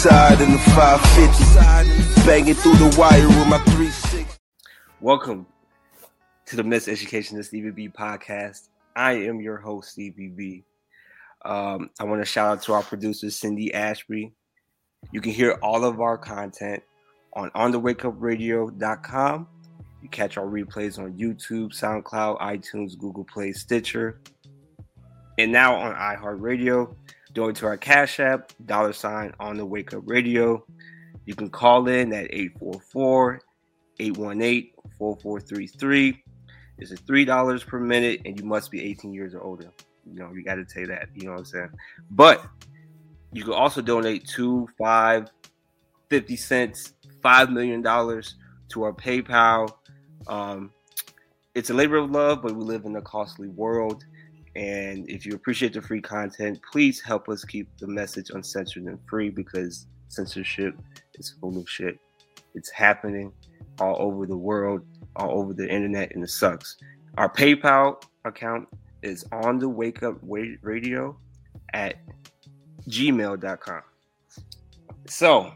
side in the 550. Banging through the wire with my 36. Welcome to the Miseducation Stevie B podcast. I am your host, Stevie Um, I want to shout out to our producer, Cindy Ashby. You can hear all of our content on onthewakeupradio.com. You catch our replays on YouTube, SoundCloud, iTunes, Google Play, Stitcher, and now on iHeartRadio. Going to our Cash App, dollar sign on the Wake Up Radio. You can call in at 844 818 4433. It's $3 per minute, and you must be 18 years or older. You know, you got to say that. You know what I'm saying? But you can also donate two, five, 50 cents, $5 million to our PayPal. Um, it's a labor of love, but we live in a costly world. And if you appreciate the free content, please help us keep the message uncensored and free because censorship is full of shit. It's happening all over the world, all over the internet, and it sucks. Our PayPal account is on the wake up radio at gmail.com. So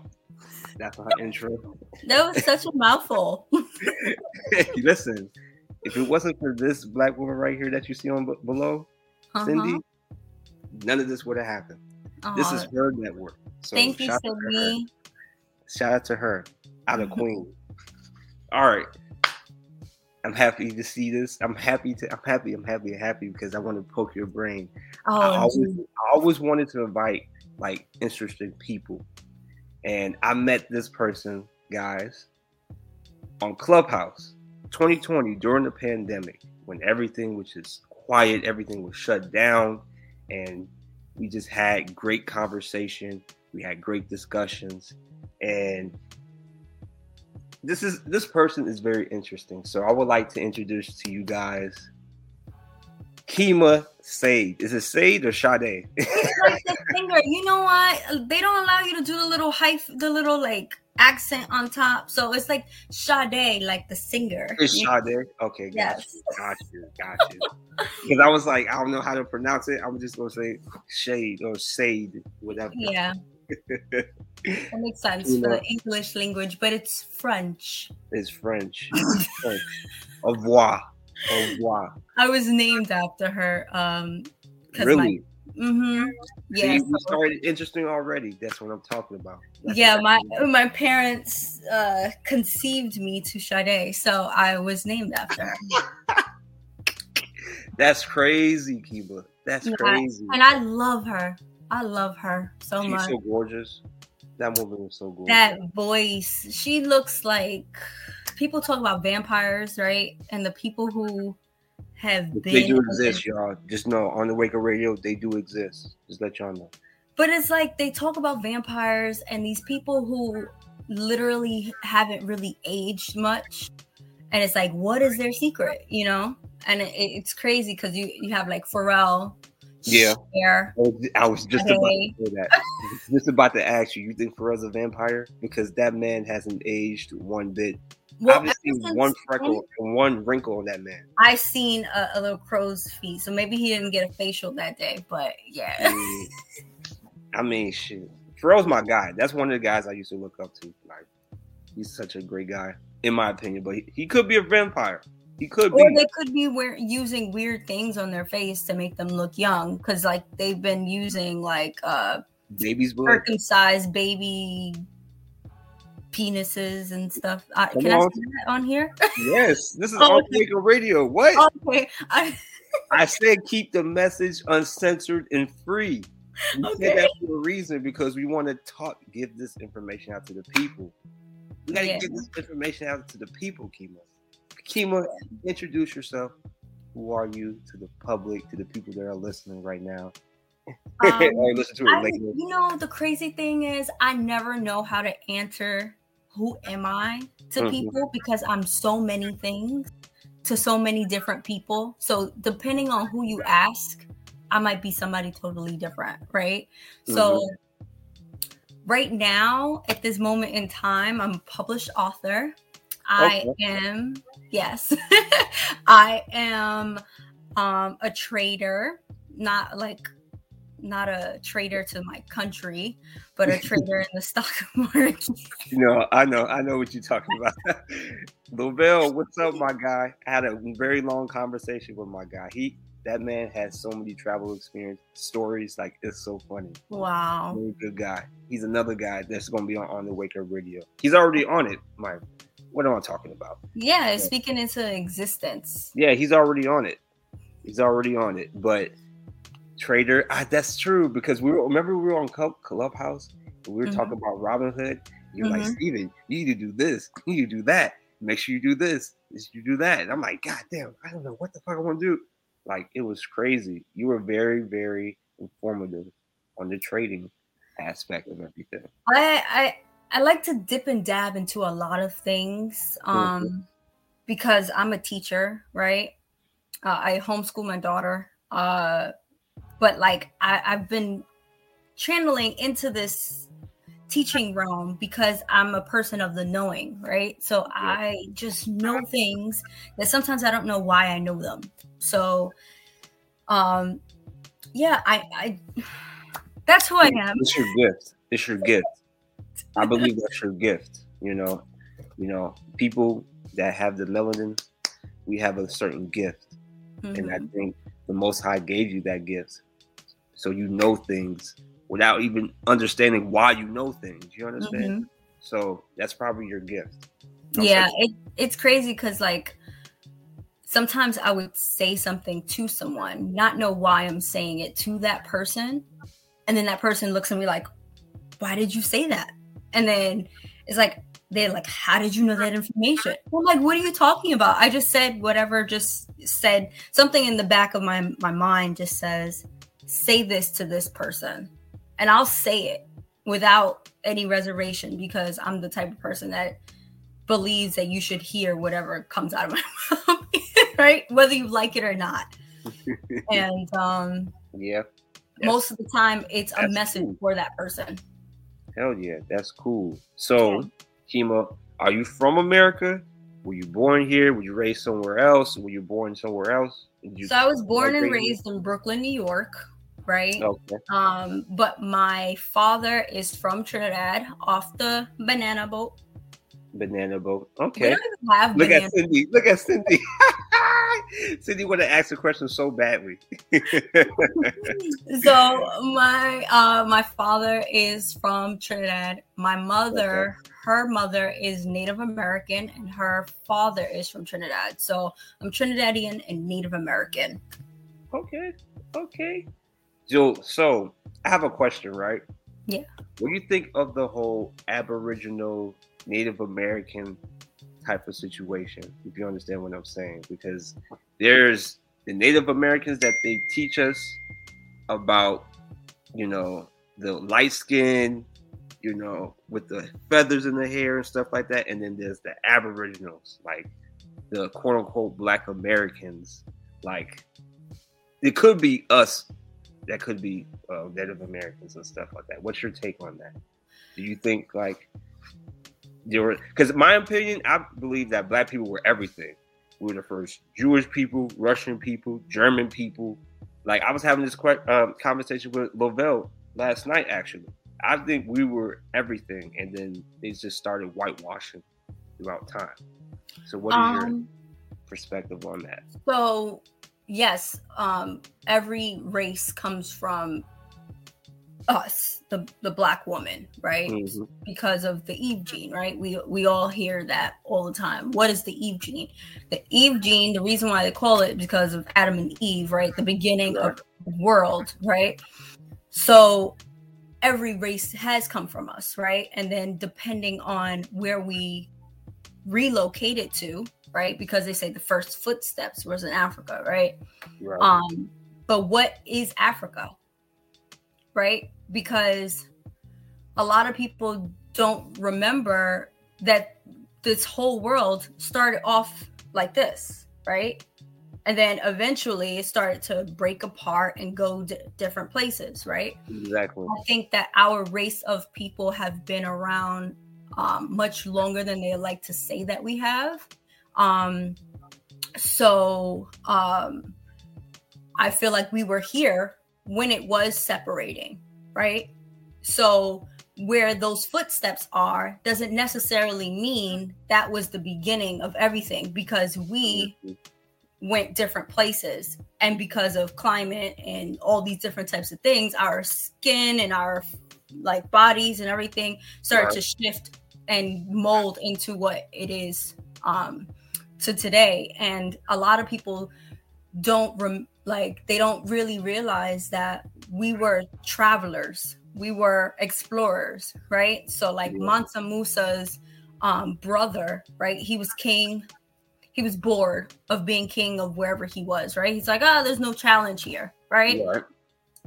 that's our intro. That was such a mouthful. Listen, if it wasn't for this black woman right here that you see on b- below, uh-huh. Cindy, none of this would have happened. Uh-huh. This is her network. So Thank you, Cindy. Shout out to her, out of Queen. All right. I'm happy to see this. I'm happy to. I'm happy. I'm happy. I'm happy because I want to poke your brain. Oh, I always, I always wanted to invite like interesting people, and I met this person, guys, on Clubhouse, 2020 during the pandemic when everything was just quiet, everything was shut down, and we just had great conversation. We had great discussions, and this is this person is very interesting. So I would like to introduce to you guys Kima Sade. Is it Sade or Sade? it's like the singer. You know what? They don't allow you to do the little hype, the little like accent on top. So it's like Sade, like the singer. It's Sade. Okay, got yes. you, got you, got you. Because I was like, I don't know how to pronounce it. I'm just gonna say shade or Sade, whatever. Yeah. that makes sense you for know. the English language, but it's French. It's French. French. Au revoir. Au revoir. I was named after her. Um, really? My, mm-hmm. Yeah. See, started interesting already. That's what I'm talking about. That's yeah, my my parents uh, conceived me to Sade, so I was named after her. That's crazy, Kima. That's yeah, crazy. And I love her. I love her so She's much. so gorgeous. That woman was so gorgeous. That voice. She looks like people talk about vampires, right? And the people who have been they do exist, y'all. Just know on the Wake Up Radio, they do exist. Just let y'all know. But it's like they talk about vampires and these people who literally haven't really aged much. And it's like, what is their secret? You know? And it, it's crazy because you you have like Pharrell yeah. Share. I was just about to say that. just about to ask you, you think Pharrell's a vampire? Because that man hasn't aged one bit. Well, I've seen one freckle and one wrinkle on that man. I seen a, a, little crow's feet, so maybe he didn't get a facial that day. But yeah. I mean, shit. Pharrell's my guy. That's one of the guys I used to look up to. Like, he's such a great guy, in my opinion. But he, he could be a vampire. He could or be. they could be wear, using weird things on their face to make them look young because like they've been using like uh baby's blood circumcised baby penises and stuff uh, can on. i say that on here yes this is oh, on okay. radio what okay I, I said keep the message uncensored and free we okay. said that for a reason because we want to talk give this information out to the people we gotta yeah. get this information out to the people Kima. Kima, introduce yourself. Who are you to the public, to the people that are listening right now? Um, listen to it I, you know, the crazy thing is, I never know how to answer who am I to mm-hmm. people because I'm so many things to so many different people. So, depending on who you ask, I might be somebody totally different, right? Mm-hmm. So, right now, at this moment in time, I'm a published author. I okay. am yes. I am um a trader, not like not a trader to my country, but a trader in the stock market. You know, I know, I know what you're talking about. Lavelle, what's up, my guy? I had a very long conversation with my guy. He that man has so many travel experience stories. Like it's so funny. Wow. Really good guy. He's another guy that's gonna be on, on the Wake Up Radio. He's already on it. My what am I talking about? Yeah, yeah, speaking into existence. Yeah, he's already on it. He's already on it. But trader, I, that's true because we were remember we were on Club, Clubhouse. we were mm-hmm. talking about Robinhood. You're mm-hmm. like Steven, you need to do this, you need to do that. Make sure you do this, you do that. And I'm like, God damn, I don't know what the fuck I want to do. Like it was crazy. You were very, very informative on the trading aspect of everything. I I I like to dip and dab into a lot of things um mm-hmm. because I'm a teacher, right? Uh, I homeschool my daughter. Uh but like I, I've been channeling into this teaching realm because I'm a person of the knowing, right? So I just know things that sometimes I don't know why I know them. So um yeah, I I that's who I am. It's your gift. It's your gift. I believe that's your gift, you know. You know, people that have the melanin, we have a certain gift. Mm-hmm. And I mm-hmm. think the most high gave you that gift. So you know things without even understanding why you know things. You understand? Mm-hmm. So that's probably your gift. yeah, it, it's crazy because like sometimes I would say something to someone, not know why I'm saying it to that person, and then that person looks at me like, "Why did you say that?" And then it's like they're like, "How did you know that information?" I'm like, "What are you talking about?" I just said whatever. Just said something in the back of my my mind. Just says, "Say this to this person." and I'll say it without any reservation because I'm the type of person that believes that you should hear whatever comes out of my mouth, right? Whether you like it or not. and um yeah. Most of the time it's that's a message cool. for that person. Hell yeah, that's cool. So, yeah. Kima, are you from America? Were you born here? Were you raised somewhere else? Were you born somewhere else? so I was born and raised in Brooklyn, New York right? Okay. Um, but my father is from Trinidad off the banana boat. Banana boat. Okay. Look at Cindy. Look at Cindy. Cindy want to ask a question so badly. so my uh my father is from Trinidad. My mother, okay. her mother is Native American and her father is from Trinidad. So I'm Trinidadian and Native American. Okay. Okay. Jill, so I have a question, right? Yeah. What do you think of the whole Aboriginal Native American type of situation? If you understand what I'm saying, because there's the Native Americans that they teach us about, you know, the light skin, you know, with the feathers in the hair and stuff like that, and then there's the Aboriginals, like the quote unquote Black Americans, like it could be us that could be uh, Native Americans and stuff like that. What's your take on that? Do you think like? Because my opinion, I believe that black people were everything. We were the first Jewish people, Russian people, German people. Like I was having this que- um, conversation with Lavelle last night. Actually, I think we were everything, and then they just started whitewashing throughout time. So, what is um, your perspective on that? So yes, um, every race comes from us, the the black woman, right? Mm-hmm. Because of the Eve gene, right? We we all hear that all the time. What is the Eve gene? The Eve gene, the reason why they call it because of Adam and Eve, right? The beginning right. of the world, right? So every race has come from us, right? And then depending on where we relocated to, right? Because they say the first footsteps was in Africa, right? right. Um, but what is Africa? Right? Because a lot of people don't remember that this whole world started off like this, right? And then eventually it started to break apart and go d- different places, right? Exactly. I think that our race of people have been around um, much longer than they like to say that we have. Um, so um, I feel like we were here when it was separating, right? So where those footsteps are doesn't necessarily mean that was the beginning of everything because we mm-hmm. went different places and because of climate and all these different types of things our skin and our like bodies and everything start right. to shift and mold into what it is um to today and a lot of people don't rem- like they don't really realize that we were travelers we were explorers, right? So like Mansa Musa's um, brother, right? He was king. He was bored of being king of wherever he was, right? He's like, oh, there's no challenge here, right? right.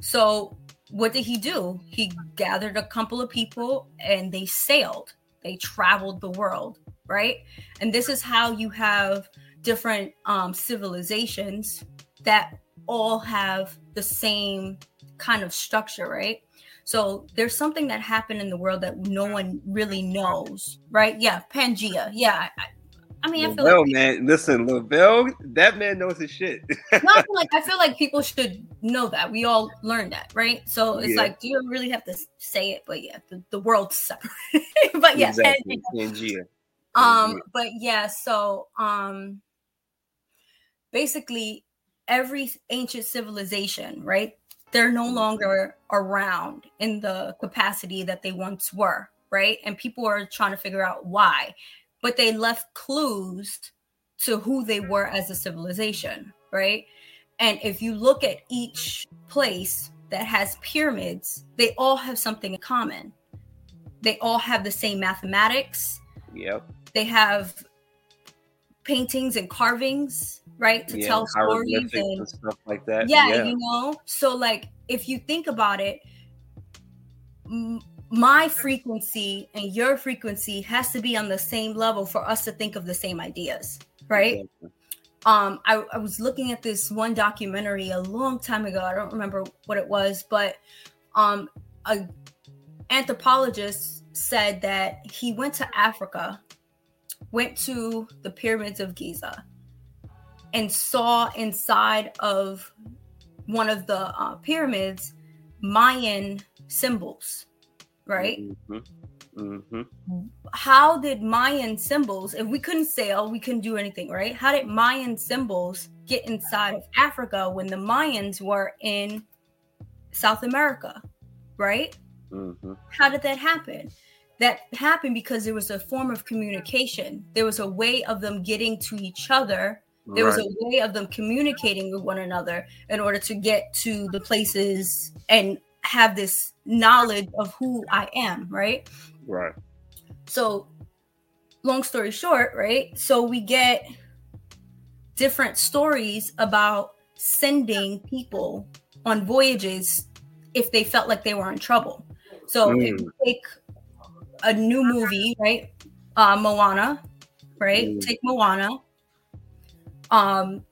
So what did he do? He gathered a couple of people and they sailed. They traveled the world, right? And this is how you have different um, civilizations that all have the same kind of structure, right? So there's something that happened in the world that no one really knows, right? Yeah, Pangea. Yeah, I, I mean, I feel like man, listen, Lavelle, that man knows his shit. no, I feel like I feel like people should know that. We all learn that, right? So it's yeah. like, do you really have to say it? But yeah, the, the world's separate. but yeah, exactly. Pangea. Um, but yeah, so um, basically, every ancient civilization, right? they're no mm-hmm. longer around in the capacity that they once were, right? And people are trying to figure out why. But they left clues to who they were as a civilization, right? And if you look at each place that has pyramids, they all have something in common. They all have the same mathematics. Yep. They have paintings and carvings right to yeah, tell stories and, and, stuff like that yeah, yeah, you know? So like if you think about it m- my frequency and your frequency has to be on the same level for us to think of the same ideas right? Um I, I was looking at this one documentary a long time ago i don't remember what it was but um a anthropologist said that he went to africa went to the pyramids of giza and saw inside of one of the uh, pyramids Mayan symbols, right? Mm-hmm. Mm-hmm. How did Mayan symbols, if we couldn't sail, we couldn't do anything, right? How did Mayan symbols get inside of Africa when the Mayans were in South America, right? Mm-hmm. How did that happen? That happened because there was a form of communication. There was a way of them getting to each other there right. was a way of them communicating with one another in order to get to the places and have this knowledge of who I am, right? Right. So, long story short, right? So we get different stories about sending people on voyages if they felt like they were in trouble. So, mm. take a new movie, right? Uh, Moana, right? Mm. Take Moana um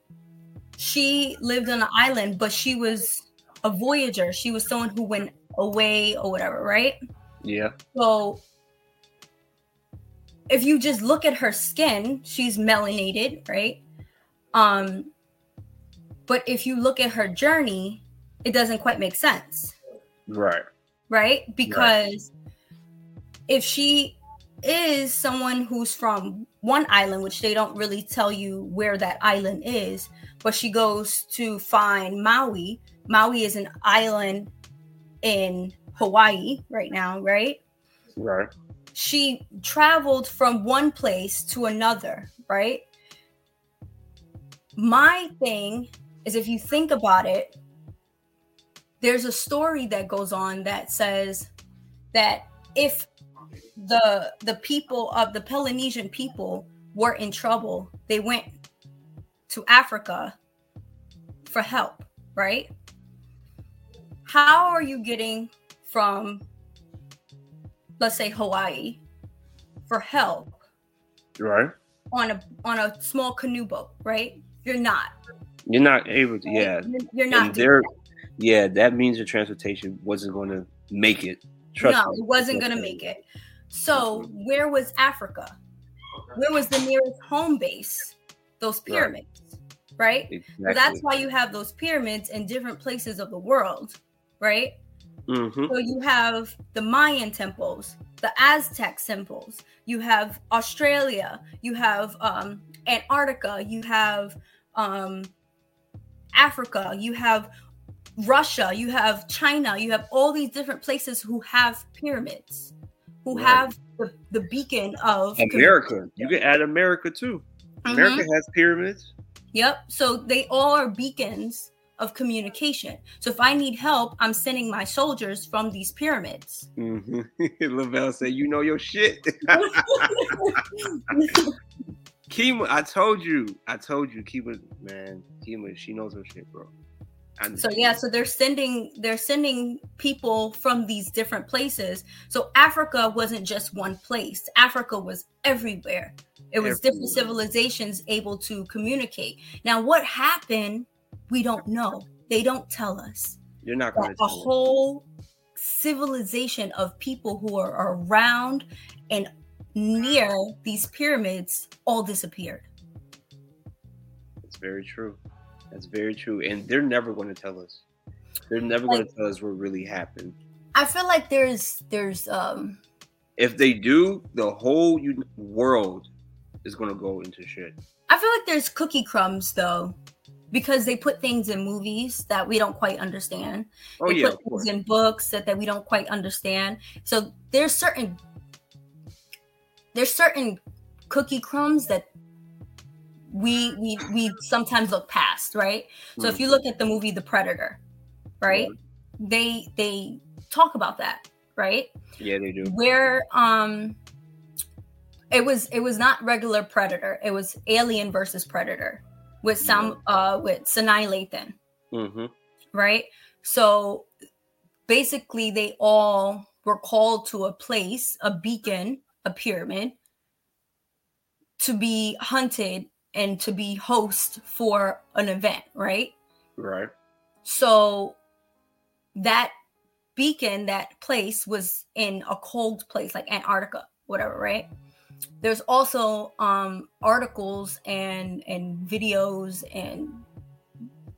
she lived on an island but she was a voyager. She was someone who went away or whatever right? Yeah. So if you just look at her skin she's melanated right? Um but if you look at her journey it doesn't quite make sense. Right. Right? Because right. if she is someone who's from one island, which they don't really tell you where that island is, but she goes to find Maui. Maui is an island in Hawaii right now, right? Right. She traveled from one place to another, right? My thing is if you think about it, there's a story that goes on that says that if the the people of the Polynesian people were in trouble. They went to Africa for help, right? How are you getting from let's say Hawaii for help? Right. On a on a small canoe boat, right? You're not. You're not able to, yeah. You're, not. There, yeah, that means your transportation wasn't going to make it. Trust no, me. it wasn't going to make it. So, where was Africa? Where was the nearest home base? Those pyramids, right? Exactly. So that's why you have those pyramids in different places of the world, right? Mm-hmm. So you have the Mayan temples, the Aztec temples, you have Australia, you have um, Antarctica, you have um, Africa, you have Russia, you have China, you have all these different places who have pyramids, who right. have the, the beacon of America. You can add America too. Mm-hmm. America has pyramids. Yep. So they all are beacons of communication. So if I need help, I'm sending my soldiers from these pyramids. Mm-hmm. Lavelle said, "You know your shit." Kima, I told you, I told you, Kima, man, Kima, she knows her shit, bro. So yeah, so they're sending they're sending people from these different places. So Africa wasn't just one place. Africa was everywhere. It was everywhere. different civilizations able to communicate. Now what happened, we don't know. They don't tell us. You're not going to a whole civilization of people who are around and near these pyramids all disappeared. It's very true. That's very true. And they're never going to tell us. They're never like, going to tell us what really happened. I feel like there's there's um if they do, the whole world is going to go into shit. I feel like there's cookie crumbs though because they put things in movies that we don't quite understand. Oh, they yeah, put things in books that, that we don't quite understand. So there's certain there's certain cookie crumbs that we we we sometimes look past, right? So mm-hmm. if you look at the movie The Predator, right? Yeah. They they talk about that, right? Yeah, they do. Where um it was it was not regular Predator. It was Alien versus Predator with some uh with Sanaa Lathan. Mm-hmm. Right? So basically they all were called to a place, a beacon, a pyramid to be hunted and to be host for an event, right? Right. So that beacon, that place was in a cold place like Antarctica, whatever, right? There's also um articles and and videos and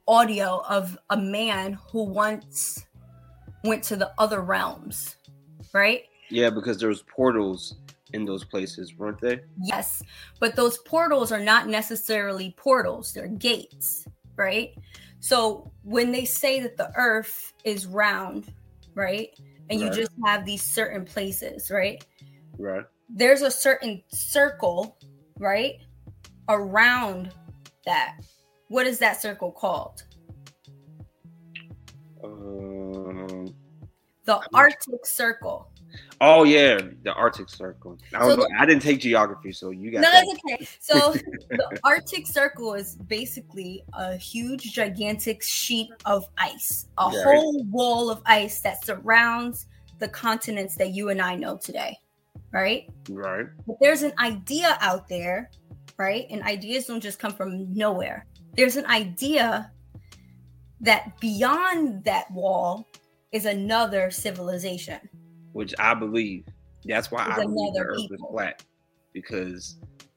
audio of a man who once went to the other realms, right? Yeah, because there's portals in those places, weren't they? Yes, but those portals are not necessarily portals, they're gates, right? So when they say that the earth is round, right? And right. you just have these certain places, right? Right. There's a certain circle, right? Around that. What is that circle called? Um, the Arctic Circle. Oh yeah, the Arctic Circle. I, so the, I didn't take geography, so you got. No, that's okay. So the Arctic Circle is basically a huge, gigantic sheet of ice, a right. whole wall of ice that surrounds the continents that you and I know today, right? Right. But there's an idea out there, right? And ideas don't just come from nowhere. There's an idea that beyond that wall is another civilization which I believe. That's why I believe the Earth is flat because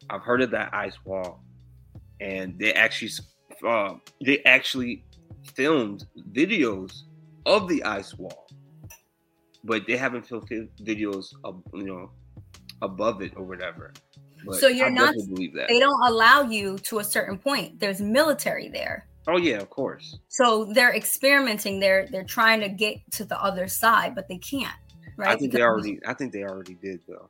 I've heard of that ice wall, and they actually uh, they actually filmed videos of the ice wall, but they haven't filmed videos of you know above it or whatever. But so you're I not believe that. they don't allow you to a certain point. There's military there. Oh yeah, of course. So they're experimenting. They're they're trying to get to the other side, but they can't right? I think because they already. I think they already did though.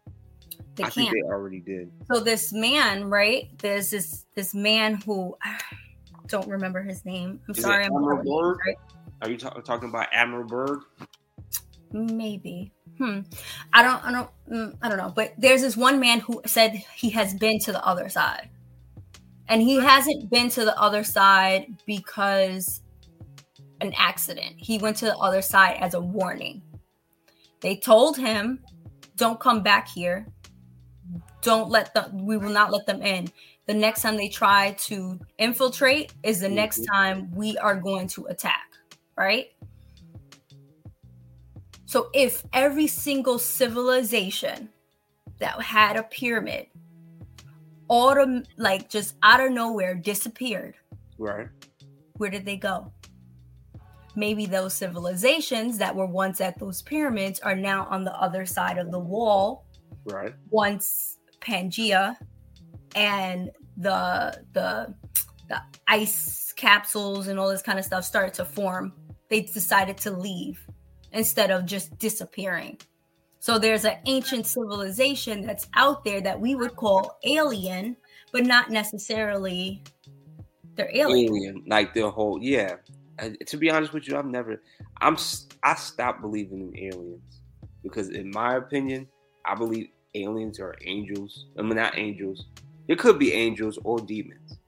They I can't. think they already did. So this man, right? There's this this man who I don't remember his name. I'm Is sorry. I'm Berg? Right? Are you talk, talking about Admiral Byrd? Maybe. Hmm. I don't. I don't. Mm, I don't know. But there's this one man who said he has been to the other side, and he hasn't been to the other side because an accident. He went to the other side as a warning they told him, don't come back here. Don't let them, we will not let them in. The next time they try to infiltrate is the next mm-hmm. time we are going to attack, right? So if every single civilization that had a pyramid autumn like just out of nowhere disappeared Right. Where did they go? Maybe those civilizations that were once at those pyramids are now on the other side of the wall. Right. Once Pangea and the the the ice capsules and all this kind of stuff started to form, they decided to leave instead of just disappearing. So there's an ancient civilization that's out there that we would call alien, but not necessarily they're alien. alien like the whole yeah. To be honest with you, I've never I'm I stopped believing in aliens because in my opinion, I believe aliens are angels. I mean not angels. It could be angels or demons,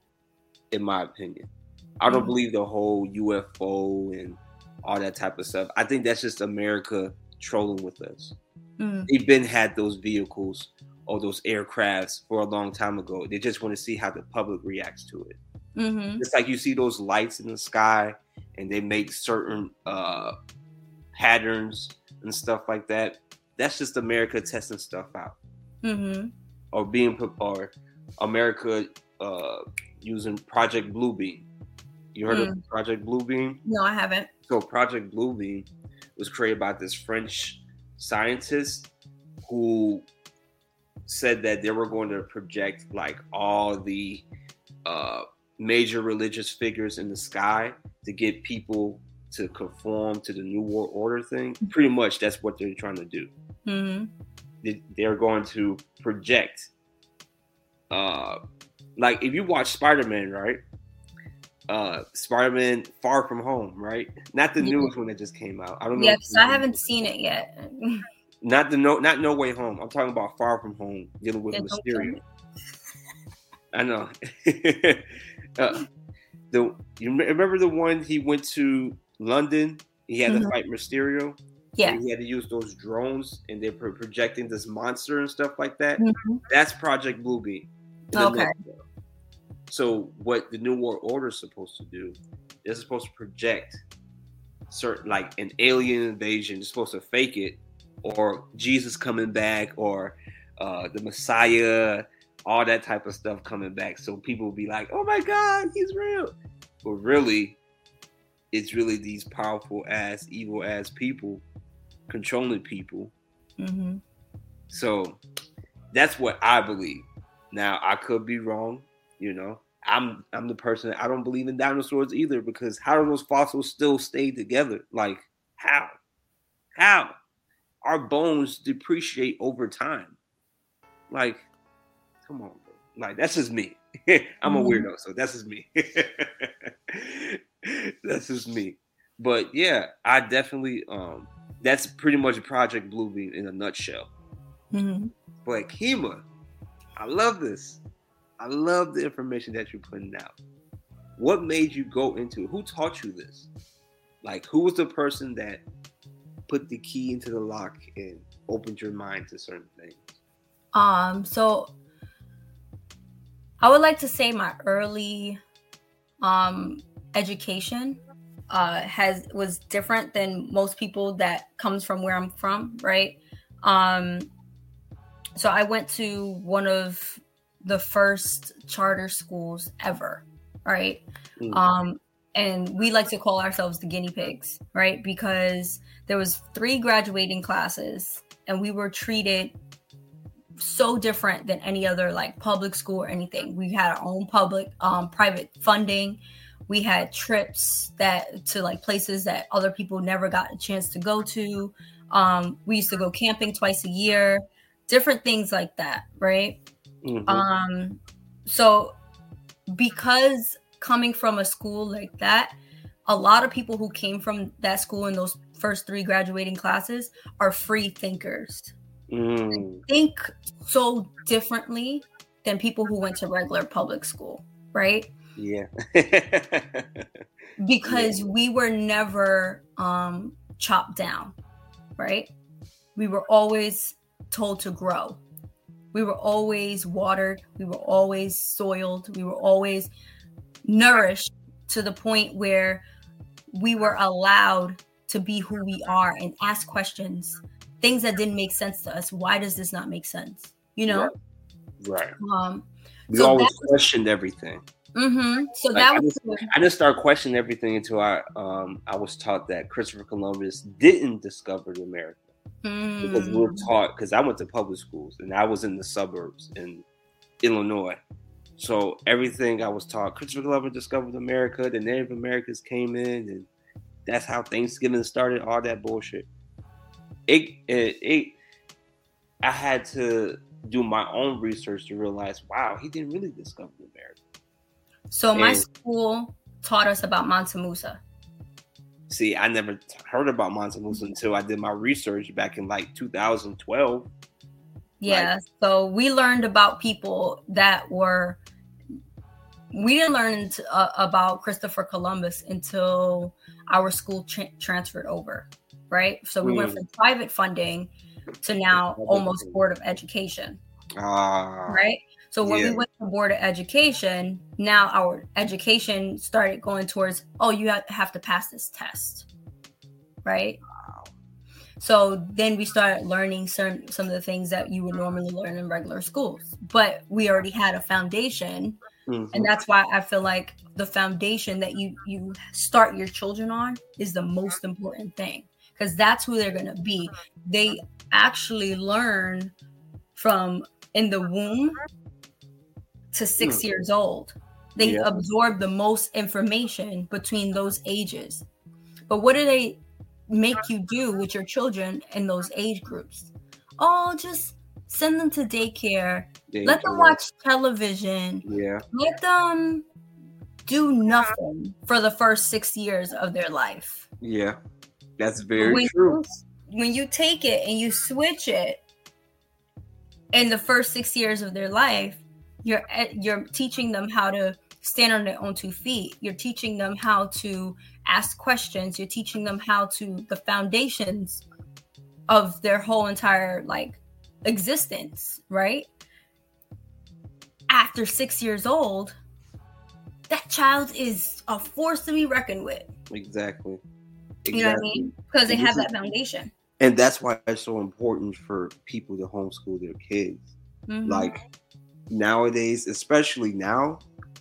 in my opinion. I don't mm believe the whole UFO and all that type of stuff. I think that's just America trolling with us. Mm. They've been had those vehicles or those aircrafts for a long time ago. They just want to see how the public reacts to it. Mm-hmm. It's like you see those lights in the sky, and they make certain uh, patterns and stuff like that. That's just America testing stuff out, mm-hmm. or being put or America uh, using Project Bluebeam. You heard mm. of Project Bluebeam? No, I haven't. So Project Bluebeam was created by this French scientist who said that they were going to project like all the uh, major religious figures in the sky to get people to conform to the new world order thing. Pretty much that's what they're trying to do. Mm-hmm. They're going to project, uh, like if you watch Spider Man, right? uh Spider-Man Far From Home, right? Not the yeah. newest one that just came out. I don't know. Yeah, because I haven't seen it yet. not the no, not No Way Home. I'm talking about Far From Home, dealing with yeah, Mysterio. I know. uh, the you remember the one he went to London? He had mm-hmm. to fight Mysterio. Yeah, he had to use those drones, and they're projecting this monster and stuff like that. Mm-hmm. That's Project Bluebeam. Okay. So what the New World Order is supposed to do, they're supposed to project certain like an alien invasion. They're supposed to fake it, or Jesus coming back, or uh, the Messiah, all that type of stuff coming back. So people will be like, "Oh my God, he's real," but really, it's really these powerful ass, evil ass people controlling people. Mm-hmm. So that's what I believe. Now I could be wrong, you know. I'm I'm the person I don't believe in dinosaurs either because how do those fossils still stay together? Like how? How? Our bones depreciate over time. Like, come on, bro. Like that's just me. I'm a mm-hmm. weirdo, so that's just me. that's just me. But yeah, I definitely um that's pretty much Project Bluebeam in a nutshell. Mm-hmm. But Kima, I love this. I love the information that you're putting out. What made you go into it? Who taught you this? Like, who was the person that put the key into the lock and opened your mind to certain things? Um, so I would like to say my early um education uh has was different than most people that comes from where I'm from, right? Um so I went to one of the first charter schools ever, right? Mm-hmm. Um, and we like to call ourselves the guinea pigs, right? Because there was three graduating classes, and we were treated so different than any other like public school or anything. We had our own public, um, private funding. We had trips that to like places that other people never got a chance to go to. Um, we used to go camping twice a year, different things like that, right? Mm-hmm. Um, so because coming from a school like that, a lot of people who came from that school in those first three graduating classes are free thinkers. Mm. Think so differently than people who went to regular public school, right? Yeah. because yeah. we were never um chopped down, right? We were always told to grow we were always watered, we were always soiled, we were always nourished to the point where we were allowed to be who we are and ask questions, things that didn't make sense to us. Why does this not make sense? You know? Right. right. Um, we so always questioned everything. Mm-hmm. So Like, that I was just, I just started questioning everything until I um I was taught that Christopher Columbus didn't discover America because we were Mm. taught because I went to public schools and I was in the suburbs in Illinois. So everything I was taught, Christopher Columbus discovered America, the Native Americans came in, and that's how Thanksgiving started. All that bullshit. It it, it I had to do my own research to realize, wow, he didn't really discover America. So my school taught us about Mansa Musa. See, I never t- heard about Mansa Musa until I did my research back in like 2012. Yeah. So we learned about people that were. We didn't learn into, uh, about Christopher Columbus until our school tra- transferred over, right? So we went Hmm. from private funding to now almost. Board of Education, Ah, right? So when Yeah. we went to Board of Education, now our education started going towards, oh, you have have to pass this test, right? So then we started learning certain some of the things that you would normally learn in regular schools, but we already had a foundation, mhm. and that's why I feel like the foundation that you you start your children on is the most important thing because that's who they're gonna be. They actually learn from in the womb to six Hmm. years old. They Yeah. absorb the most information between those ages. But what do they make you do with your children in those age groups? Oh, just send them to daycare. They- Let them watch television. Yeah, Let them do nothing for the first six years of their life. yeah, that's very when true. You, when you take it and you switch it in the first six years of their life, you're you're teaching them how to stand on their own two feet. You're teaching them how to ask questions. You're teaching them how to the foundations of their whole entire like existence, right? After six years old, that child is a force to be reckoned with. Exactly. You know what I mean? Because they have that foundation. And that's why it's so important for people to homeschool their kids. Mhm. Like nowadays, especially now,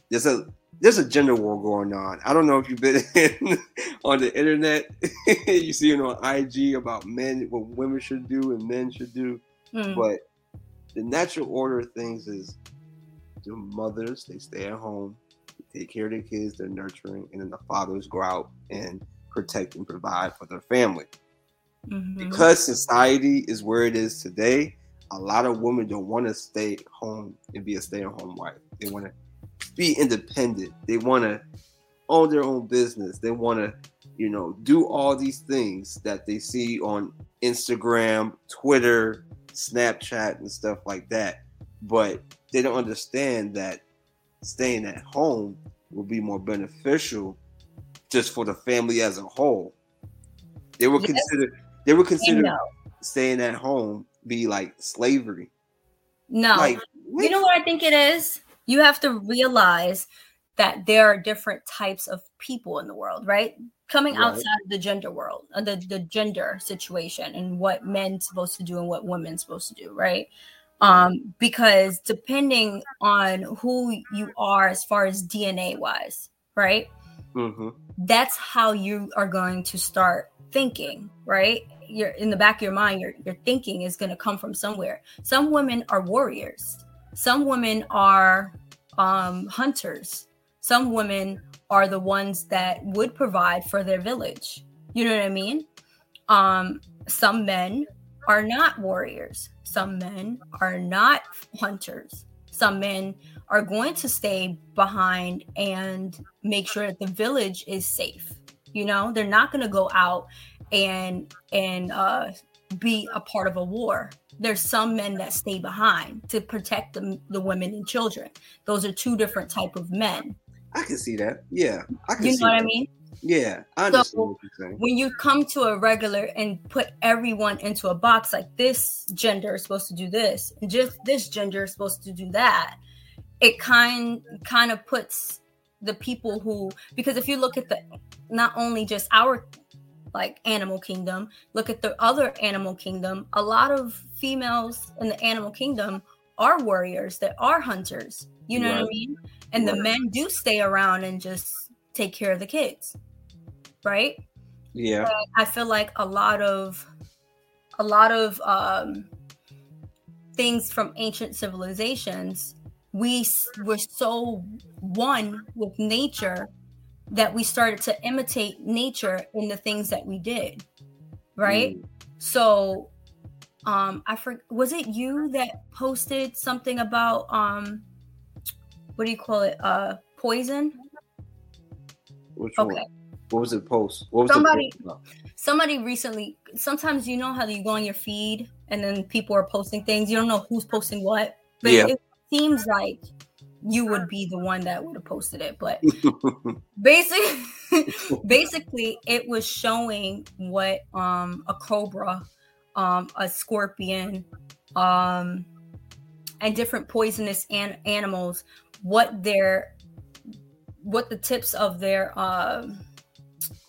there's a there's a gender war going on. I don't know if you've been in, on the internet. you see it on IG about men, what women should do and men should do. Mm. But the natural order of things is the mothers they stay at home, they take care of their kids, they're nurturing, and then the fathers go out and protect and provide for their family. Mhm. Because society is where it is today, a lot of women don't want to stay home and be a stay-at-home wife. They want to be independent. They want to own their own business. They want to, you know, do all these things that they see on Instagram, Twitter, Snapchat, and stuff like that. But they don't understand that staying at home will be more beneficial just for the family as a whole. They would Yes. consider they would consider no. staying at home be like slavery. No. Like you know what I think it is? You have to realize that there are different types of people in the world, right? Coming Right. outside of the gender world, uh, the, the gender situation and what men's supposed to do and what women's supposed to do, right? Um, because depending on who you are as far as DNA wise, right? Hmm that's how you are going to start thinking, right? You're in the back of your mind, your, your thinking is going to come from somewhere. Some women are warriors, some women are um, hunters, some women are the ones that would provide for their village. You know what I mean? Um, some men are not warriors, some men are not hunters, some men are going to stay behind and make sure that the village is safe. You know, they're not going to go out and and uh, be a part of a war. There's some men that stay behind to protect the, the women and children. Those are two different type of men. I can see that. Yeah, I can You see know what I mean? Yeah, I understand So- what you're saying. when you come to a regular and put everyone into a box like this gender is supposed to do this and just this gender is supposed to do that it kind kind of puts the people who because if you look at the not only just our like animal kingdom look at the other animal kingdom a lot of females in the animal kingdom are warriors, that are hunters. You know right. what I mean? And right. the men do stay around and just take care of the kids. Right? Yeah. But I feel like a lot of a lot of um things from ancient civilizations, we were so one with nature that we started to imitate nature in the things that we did. Right? Mm. So um I for was it you that posted something about um what do you call it? Uh poison? Which okay. one? What was it post? What was somebody somebody recently sometimes you know how you go on your feed and then people are posting things, you don't know who's posting what. But yeah. it seems like you would be the one that would have posted it. But basically basically it was showing what um a cobra um, a scorpion, um, and different poisonous an- animals, what their what the tips of their uh,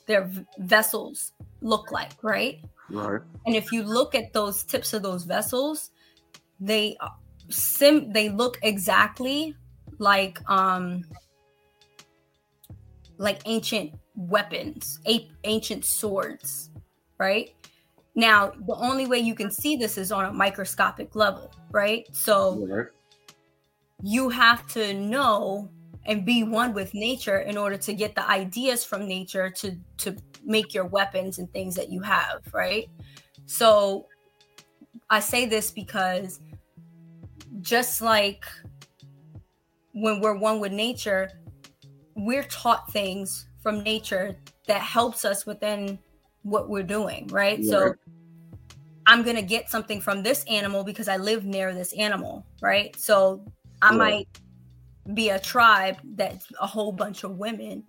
their vessels look like, right? Right. And if you look at those tips of those vessels, they sim they look exactly like um like ancient weapons, ancient swords, right? Now, the only way you can see this is on a microscopic level, right? So you have to know and be one with nature in order to get the ideas from nature to to make your weapons and things that you have, right? So I say this because just like when we're one with nature, we're taught things from nature that helps us within what we're doing, right? Yeah. So I'm going to get something from this animal because I live near this animal, right? So I yeah. might be a tribe that's a whole bunch of women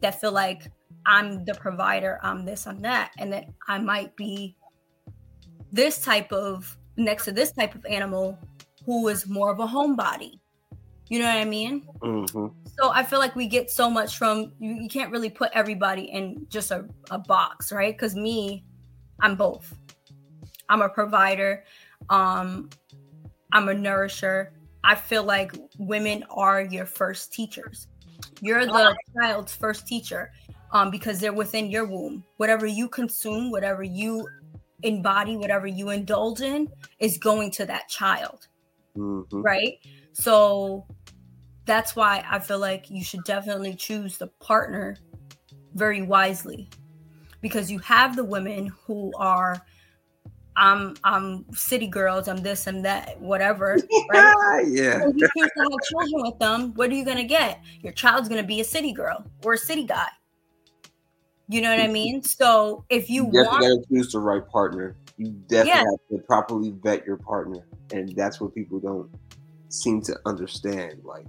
that feel like I'm the provider, I'm this, I'm that, and that I might be this type of next to this type of animal who is more of a homebody. You know what I mean? Mm-hmm. So I feel like we get so much from you, you can't really put everybody in just a, a box, right? Because me, I'm both. I'm a provider. Um, I'm a nourisher. I feel like women are your first teachers. You're the child's first teacher um, because they're within your womb. Whatever you consume, whatever you embody, whatever you indulge in is going to that child. Mm-hmm. Right. So that's why I feel like you should definitely choose the partner very wisely because you have the women who are I'm I'm city girls, I'm this and that, whatever. Right? yeah. If you choose to have children with them, what are you gonna get? Your child's gonna be a city girl or a city guy. You know what I mean? So if you, you want to choose the right partner, you definitely yeah. have to properly vet your partner, and that's what people don't seem to understand. Like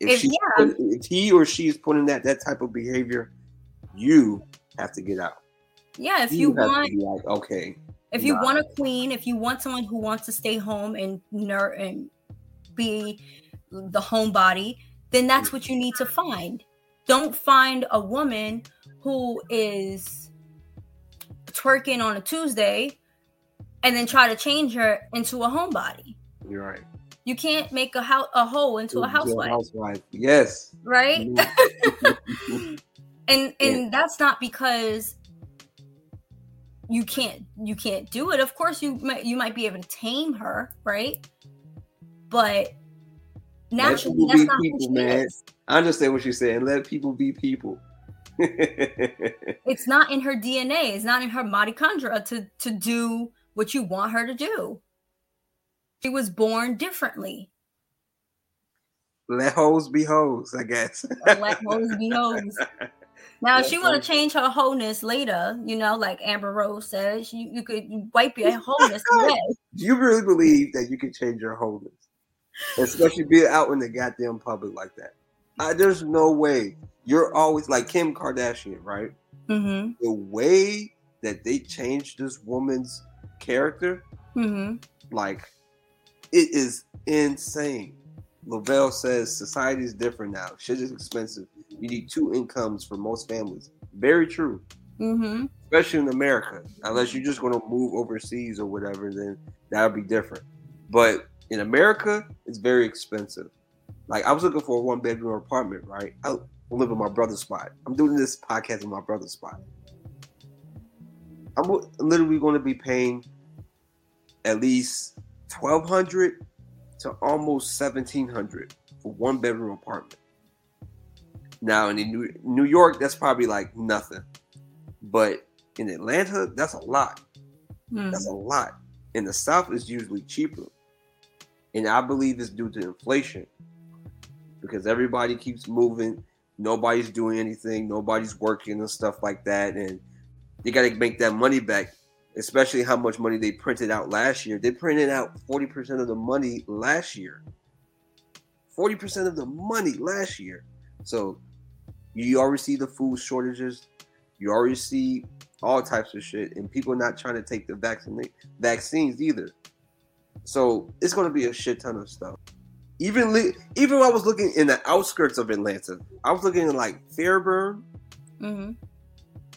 if, if she, yeah. if he or she is putting that that type of behavior, you have to get out. Yeah, if you, you want, like, okay, if you nah. want a queen, if you want someone who wants to stay home and nur- and be the homebody, then that's what you need to find. Don't find a woman who is twerking on a Tuesday and then try to change her into a homebody. You're right. You can't make a ho- a hoe into a housewife. housewife. Yes. Right? Mm-hmm. and and yeah. that's not because you can't you can't do it. Of course, you might you might be able to tame her, right? But naturally, that's not people, man. Is. I understand what you're saying. Let people be people. it's not in her DNA. It's not in her mitochondria to to do what you want her to do. She was born differently. Let hoes be hoes, I guess. Let hoes be hoes. Now, if she want to change her wholeness later, you know, like Amber Rose says, you, you could wipe your wholeness away. Do you really believe that you can change your wholeness? Especially being out in the goddamn public like that. Uh, there's no way. You're always like Kim Kardashian, right? Mm-hmm. The way that they changed this woman's character, mm-hmm. like, it is insane. Lavelle says society is different now. Shit is expensive you need two incomes for most families. Very true. Mm-hmm. Especially in America. Unless you're just going to move overseas or whatever, then that would be different. But In America, it's very expensive. Like I was looking for a one bedroom apartment, right? I live in my brother's spot. I'm doing this podcast in my brother's spot. I'm literally going to be paying at least twelve hundred to almost seventeen hundred for one bedroom apartment. Now in New New York, that's probably like nothing, but in Atlanta, that's a lot. Mm. That's a lot. In the South, it's usually cheaper, and I believe it's due to inflation because everybody keeps moving. Nobody's doing anything. Nobody's working and stuff like that, and you got to make that money back. Especially how much money they printed out last year. They printed out forty percent of the money last year. Forty percent of the money last year. So you already see the food shortages. You already see all types of shit, and people not trying to take the vaccine vaccines either. So it's going to be a shit ton of stuff. Even li- even when I was looking in the outskirts of Atlanta, I was looking in like Fairburn. Mm-hmm.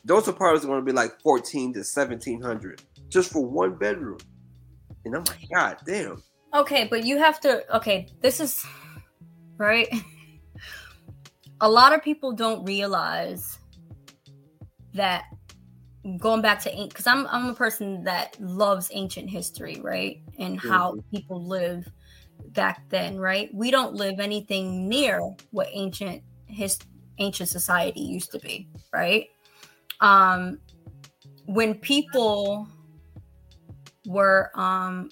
Those apartments are going to be like fourteen to seventeen hundred just for one bedroom, and I'm like, God damn. Okay, but you have to. Okay, this is right. A lot of people don't realize that going back to because I'm I'm a person that loves ancient history, right? And how mm-hmm. people live back then, right? We don't live anything near what ancient his ancient society used to be, right? Um when people were um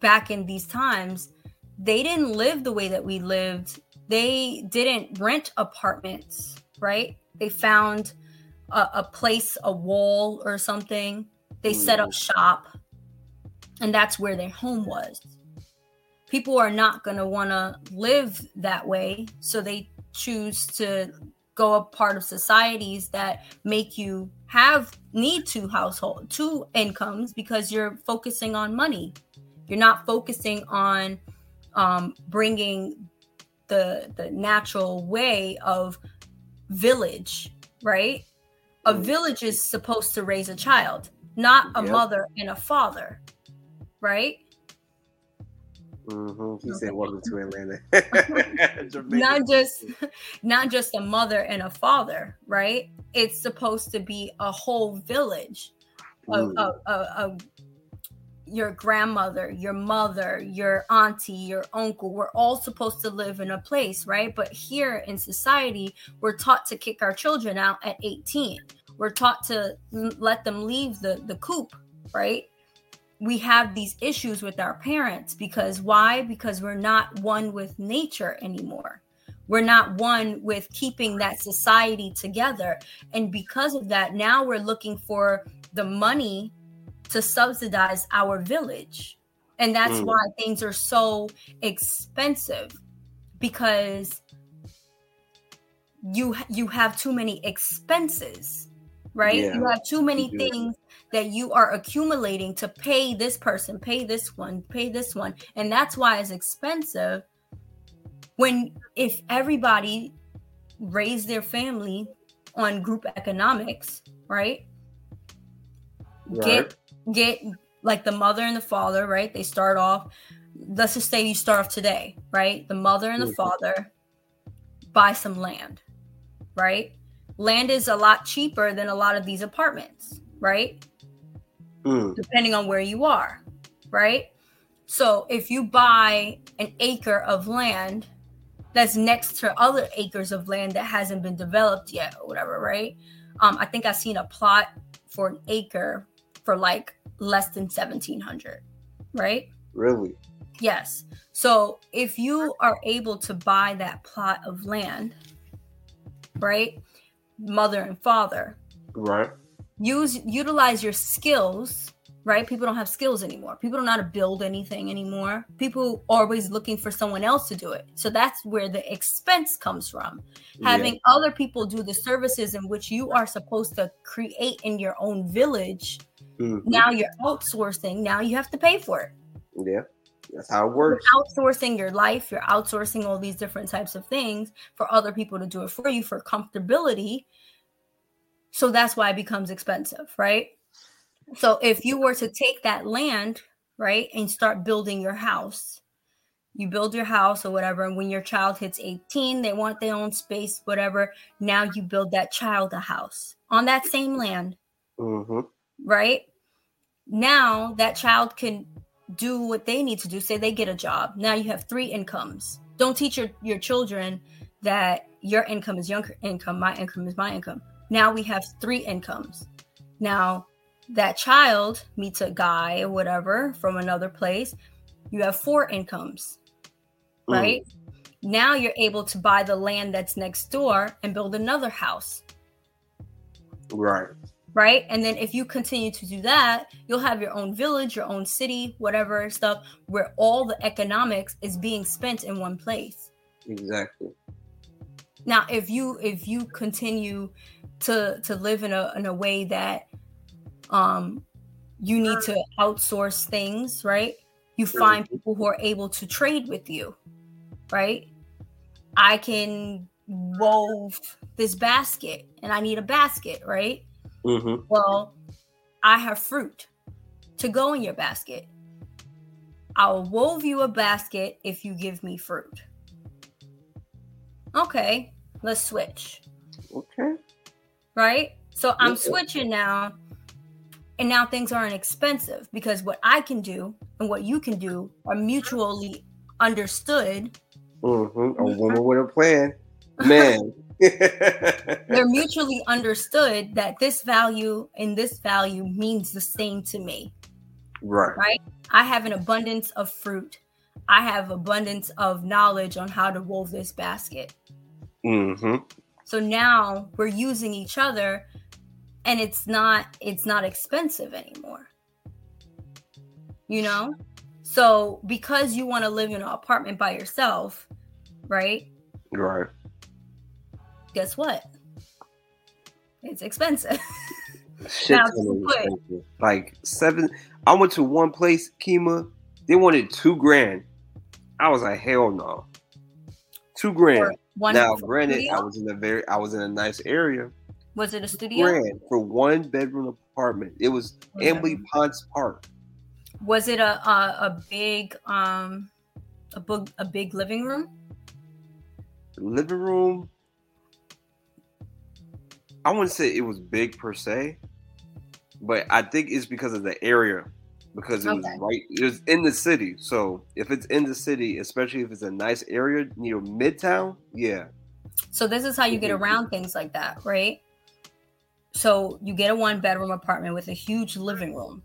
back in these times, they didn't live the way that we lived. They didn't rent apartments, right? They found a, a place, a wall or something. They set up shop, and that's where their home was. People are not going to want to live that way, so they choose to go a part of societies that make you have need two household two incomes because you're focusing on money you're not focusing on um, bringing the the natural way of village right a mm. village is supposed to raise a child, not a yep. mother and a father, right? Mm-hmm. He said, "Welcome to Atlanta." not just, not just a mother and a father, right? It's supposed to be a whole village, mm. a, a, a, your grandmother, your mother, your auntie, your uncle, we're all supposed to live in a place, right? But here in society, we're taught to kick our children out at 18. We're taught to let them leave the, the coop, right? We have these issues with our parents because why? Because we're not one with nature anymore. We're not one with keeping that society together. And because of that, now we're looking for the money to subsidize our village. And that's mm. why things are so expensive because you you have too many expenses, right? Yeah, you have too many things that you are accumulating to pay this person, pay this one, pay this one. And that's why it's expensive when if everybody raised their family on group economics, right? right. Get get like the mother and the father, right? They start off, let's just say you start off today, right? The mother and the mm-hmm. father buy some land, right? Land is a lot cheaper than a lot of these apartments, right? Mm. Depending on where you are, right? So if you buy an acre of land that's next to other acres of land that hasn't been developed yet or whatever, right? Um, I think I've seen a plot for an acre for like less than 1700 right really yes so if you are able to buy that plot of land right mother and father right use utilize your skills right people don't have skills anymore people don't know how to build anything anymore people are always looking for someone else to do it so that's where the expense comes from having yeah. other people do the services in which you are supposed to create in your own village Mm-hmm. Now you're outsourcing. Now you have to pay for it. Yeah. That's how it works. You're outsourcing your life, you're outsourcing all these different types of things for other people to do it for you for comfortability. So that's why it becomes expensive, right? So if you were to take that land, right, and start building your house, you build your house or whatever and when your child hits 18 they want their own space whatever now you build that child a house on that same land Mm-hmm. right? Now that child can do what they need to do. Say they get a job. Now you have three incomes. Don't teach your, your children that your income is your income my income is my income now we have three incomes now that child meets a guy or whatever from another place you have four incomes mm. right now you're able to buy the land that's next door and build another house Right. right? And then if you continue to do that, you'll have your own village, your own city, whatever stuff, where all the economics is being spent in one place. Exactly. Now, if you if you continue to to live in a in a way that um you need to outsource things, right? You find people who are able to trade with you, right? I can wove this basket and I need a basket, right? Mm-hmm. Well, I have fruit to go in your basket. I'll wove you a basket if you give me fruit. Okay, let's switch. Okay. Right? So I'm switching now. And now things aren't expensive because what I can do and what you can do are mutually understood. Mm-hmm. A woman with a plan. Man. They're mutually understood that this value and this value means the same to me. right. right? I have an abundance of fruit. I have abundance of knowledge on how to wove this basket. Mm-hmm. So now we're using each other and it's not it's not expensive anymore. You know? So because you want to live in an apartment by yourself, right? Right. Guess what? It's expensive. Shit Now, ton of to put- expensive. Like seven. I went to one place, Kima. They wanted two grand. I was like, hell no. Two grand. One now, granted, studio? I was in a very, I was in a nice area. was it a studio? Grand for one bedroom apartment. It was Emily Ponce Park. Was it a, a a big um a big a big living room? living room. I wouldn't say it was big per se, but I think it's because of the area, because it was Okay. right. It was in the city, so if it's in the city, especially if it's a nice area near Midtown, yeah, So this is how you get Mhm. around things like that, right? So you get a one bedroom apartment with a huge living room,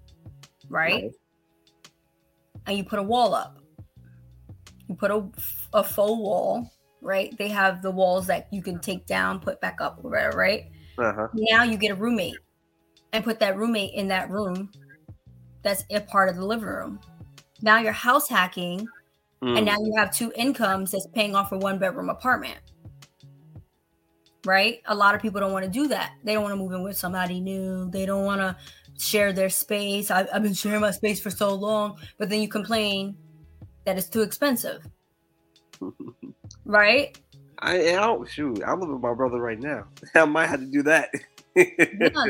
right? And you put a wall up. You put a, a faux wall, right? They have the walls that you can take down, put back up, whatever, right? Uh huh. Now you get a roommate and put that roommate in that room that's a part of the living room. Now you're house hacking Mm. and now you have two incomes that's paying off a one bedroom apartment right a lot of people don't want to do that they don't want to move in with somebody new they don't want to share their space I've, I've been sharing my space for so long but then you complain that it's too expensive right I, I don't shoot. I live with my brother right now. I might have to do that. yeah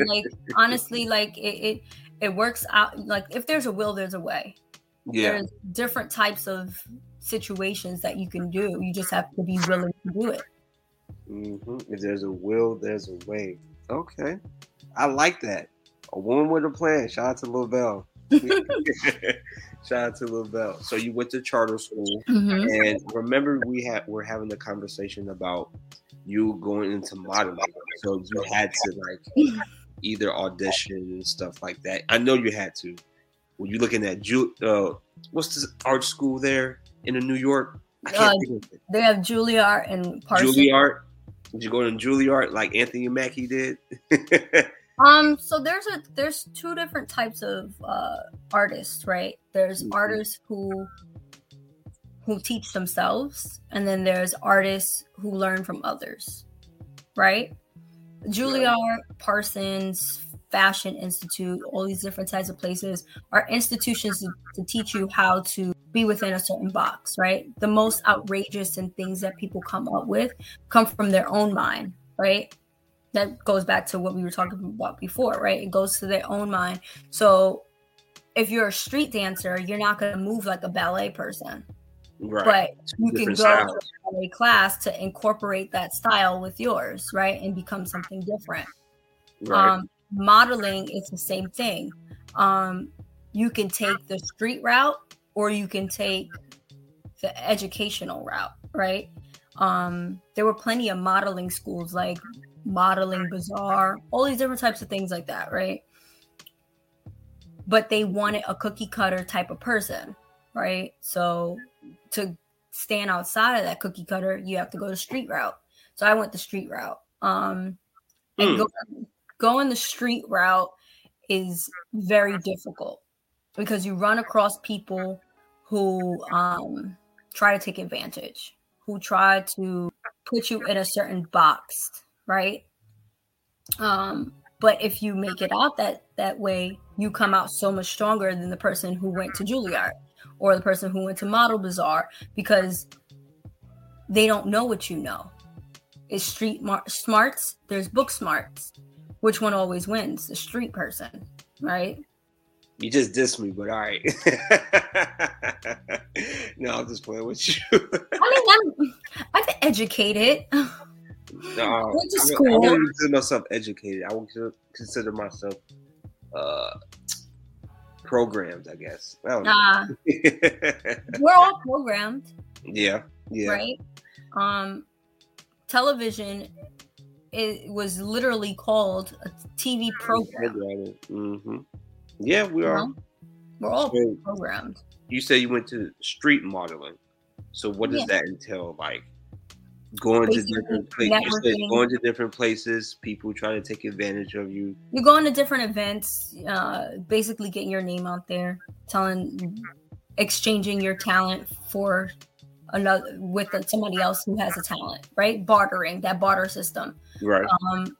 like honestly like it, it it works out like if there's a will there's a way yeah. there's different types of situations that you can do you just have to be willing to do it hmm If there's a will, there's a way. Okay. I like that. A woman with a plan. Shout out to Lavelle. Shout out to Lavelle. So you went to charter school, Mhm. and remember we had we're having a conversation about you going into modeling. So you had to like either audition and stuff like that. I know you had to. Were you looking at Ju- uh, what's this art school there in New York? I can't Uh, think of it. They have Juilliard and Parsons. Juilliard. Did you go to Juilliard like Anthony Mackie did? Um, so there's a there's two different types of uh artists, right? There's Mhm. artists who who teach themselves, and then there's artists who learn from others, right? Juilliard, Parsons, Fashion Institute, all these different types of places are institutions to, to teach you how to be within a certain box, right? The most outrageous and things that people come up with come from their own mind, right? That goes back to what we were talking about before, right? It goes to their own mind. So if you're a street dancer, you're not going to move like a ballet person, Right. But you can go to a class to incorporate that style with yours, right? And become something different. Right. Um, modeling is the same thing. Um, you can take the street route or you can take the educational route, right? Um, there were plenty of modeling schools like Modeling Bazaar, all these different types of things like that, right? But they wanted a cookie cutter type of person, right? So to stand outside of that cookie cutter, you have to go the street route. So I went the street route. Um, and mm. go, going the street route is very difficult because you run across people who um, try to take advantage, who try to put you in a certain box, right? Um, but if you make it out that that way, you come out so much stronger than the person who went to Juilliard or the person who went to Model Bazaar because they don't know what you know. It's street mar- smarts, there's book smarts. Which one always wins? The street person, right? You just dissed me, but all right. no, I'm just playing with you. I mean, I'm, I'm educated. No, school. I, I wouldn't consider myself educated. I would consider myself uh, programmed, I guess. I uh, we're all programmed. Yeah, yeah. Right. Um, television it was literally called a TV program. Mm-hmm. Yeah, we are. You know? We're all so, programmed. You say you went to street modeling. So what does yeah. that entail? Like going to different places, going to different places, people trying to take advantage of you. You're going to different events, uh, basically getting your name out there, telling, exchanging your talent for another with somebody else who has a talent, right? Bartering that barter system. Right. Um,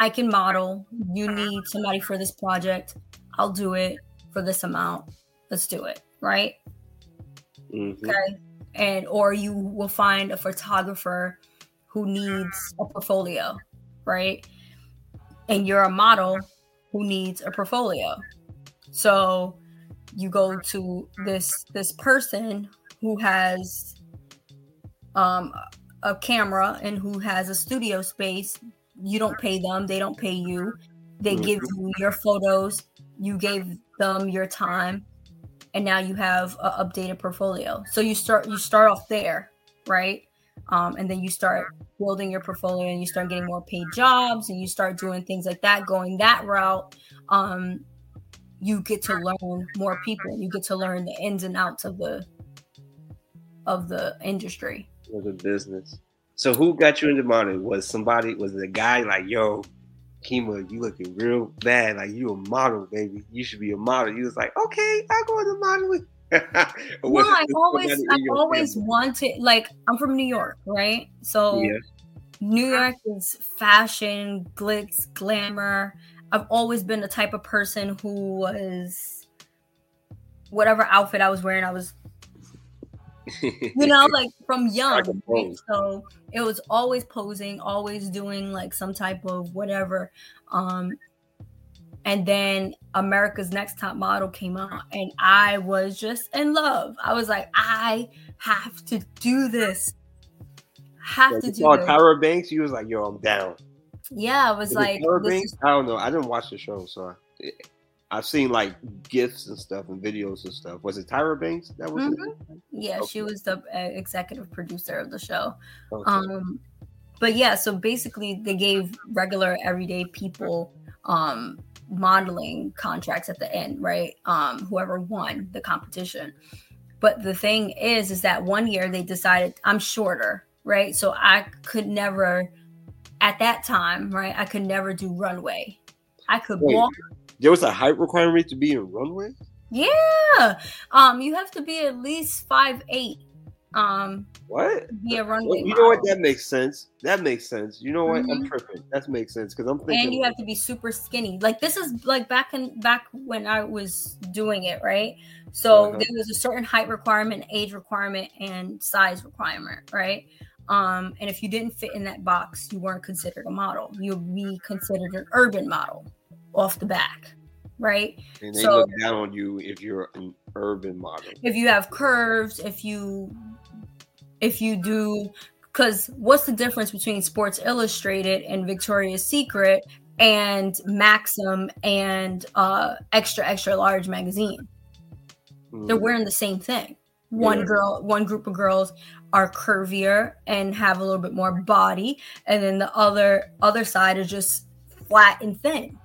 I can model. You need somebody for this project. I'll do it for this amount. Let's do it. Right. Mm-hmm. Okay and or you will find a photographer who needs a portfolio, right? And you're a model who needs a portfolio. So you go to this this person who has um a camera and who has a studio space. You don't pay them, they don't pay you. They mm-hmm. give you your photos, you gave them your time and now you have an updated portfolio. So you start you start off there, right? Um, and then you start building your portfolio and you start getting more paid jobs and you start doing things like that, going that route. Um, you get to learn more people. You get to learn the ins and outs of the of the industry. Of the business. So who got you into modeling? Was somebody was the guy like, yo, Kima, you looking real bad. Like you a model, baby. You should be a model. You was like, okay, I'll go into modeling. no, I always, I always family? wanted. Like, I'm from New York, right? So, yeah. New York is fashion, glitz, glamour. I've always been the type of person who was whatever outfit I was wearing, I was you know, like from young. Right? So it was always posing, always doing like some type of whatever. Um, and then America's Next Top Model came out, and I was just in love. I was like, I have to do this. Have yeah, to do it. Tyra Banks, you was like, yo, I'm down. Yeah, I was, like, Tyra Banks. Is- I don't know. I didn't watch the show, so I've seen like gifts and stuff and videos and stuff. Was it Tyra Banks that was? Mm-hmm. Yeah, okay. she was the uh, executive producer of the show. Okay. Um, but yeah, so basically they gave regular everyday people um modeling contracts at the end, right? Um, whoever won the competition. But the thing is, is that one year they decided I'm shorter, right? So I could never, at that time, right? I could never do runway. I could Wait, walk there was a height requirement to be in runway. Yeah, um, you have to be at least five eight. Um, what? Be a runway. Well, you model. know what? That makes sense. That makes sense. You know what? Mm-hmm. I'm tripping. That makes sense because I'm thinking. And you have to be super skinny. Like this is like back in back when I was doing it, right? So uh-huh. there was a certain height requirement, age requirement, and size requirement, right? Um, and if you didn't fit in that box, you weren't considered a model. You'd be considered an urban model off the back, right? And they so, look down on you if you're an urban model. If you have curves, if you if you do because what's the difference between Sports Illustrated and Victoria's Secret and Maxim and uh, Extra Extra Large magazine? Mm. They're wearing the same thing. One yeah. girl, one group of girls are curvier and have a little bit more body, and then the other other side is just flat and thin,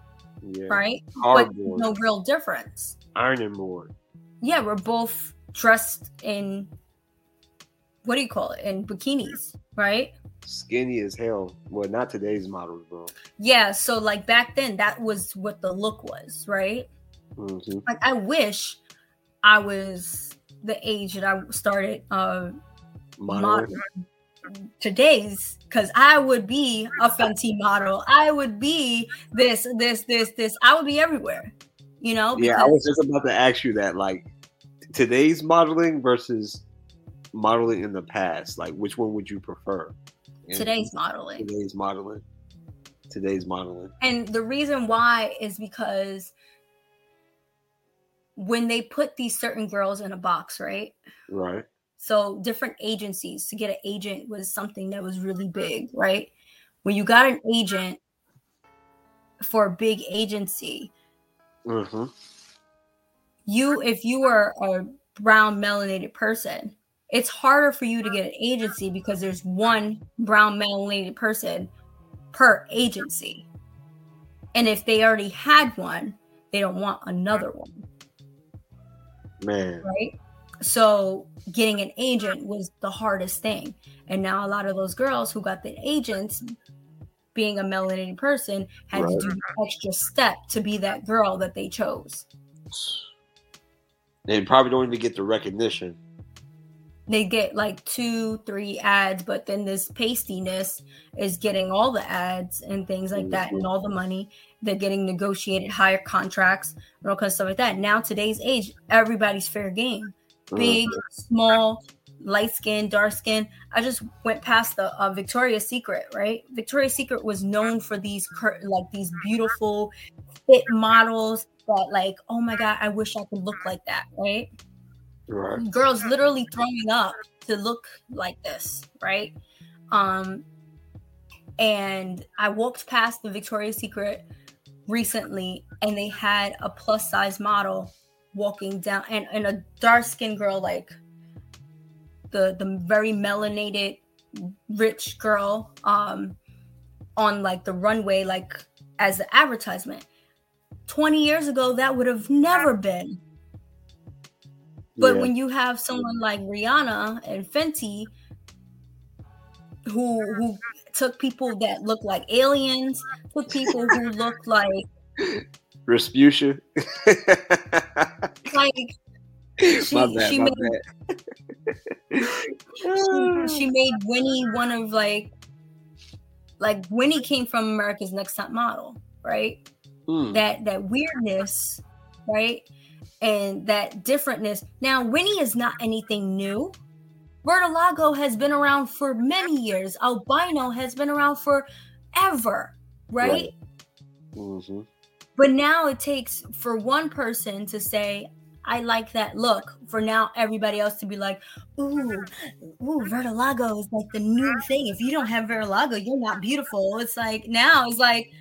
yeah. right? But no real difference. Ironing board. Yeah, we're both dressed in what do you call it? In bikinis, right? Skinny as hell. Well, not today's models, bro. Yeah, so like back then, that was what the look was, right? Mm-hmm. Like I wish I was the age that I started uh modeling today's because I would be a Fenty model. I would be this, this, this, this. I would be everywhere. You know? Yeah, I was just about to ask you that. Like today's modeling versus modeling in the past. Like which one would you prefer? today's modeling. Today's modeling. Today's modeling. And the reason why is because when they put these certain girls in a box, right? Right. So different agencies to get an agent was something that was really big, right? When you got an agent for a big agency, mm-hmm. you if you were a brown melanated person, it's harder for you to get an agency because there's one brown melanated person per agency. And if they already had one, they don't want another one. Man. Right? So getting an agent was the hardest thing. And now a lot of those girls who got the agents being a melanated person had right. to do the extra step to be that girl that they chose. They probably don't even get the recognition. They get like two, three ads, but then this pastiness is getting all the ads and things like that mm-hmm. and all the money. They're getting negotiated higher contracts and all kinds of stuff like that. Now, today's age, everybody's fair game big, small, light skin, dark skin. I just went past the uh, Victoria's Secret, right? Victoria's Secret was known for these cur- like these beautiful fit models that like, oh my god, I wish I could look like that, right? Right. Girls literally throwing up to look like this, right? Um and I walked past the Victoria's Secret recently and they had a plus size model walking down and, and a dark skinned girl like the the very melanated rich girl um on like the runway like as the advertisement. 20 years ago that would have never been. But yeah. when you have someone like rihanna and fenty who who took people that look like aliens took people who look like Respucia. like she, bad, she made she, she, made Winnie one of like like Winnie came from America's Next Top Model, right? Mm. That that weirdness, right? And that differentness. Now Winnie is not anything new. vitiligo has been around for many years. Albino has been around forever, right? right. Mm-hmm. But now it takes for one person to say, I like that look. For now, everybody else to be like, ooh, ooh, vitiligo is like the new thing. If you don't have vitiligo, you're not beautiful. It's like now it's like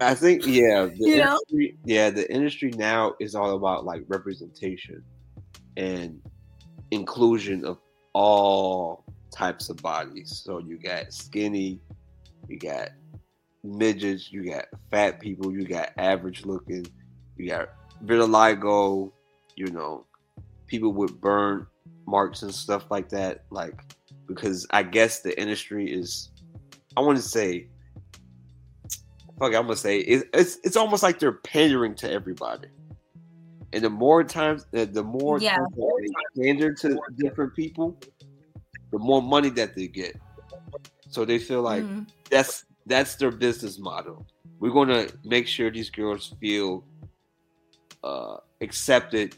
I think yeah, you know? Yeah, the industry now is all about like representation and inclusion of all types of bodies. So you got skinny, you got midgets, you got fat people, you got average looking, you got vitiligo, you know, people with burn marks and stuff like that. Like, because I guess the industry is, I want to say, fuck, I'm gonna say it's, it's it's almost like they're pandering to everybody. And the more times, the more yeah. they pander to different people, the more money that they get. So they feel like mm-hmm. that's that's their business model. We're going to make sure these girls feel uh, accepted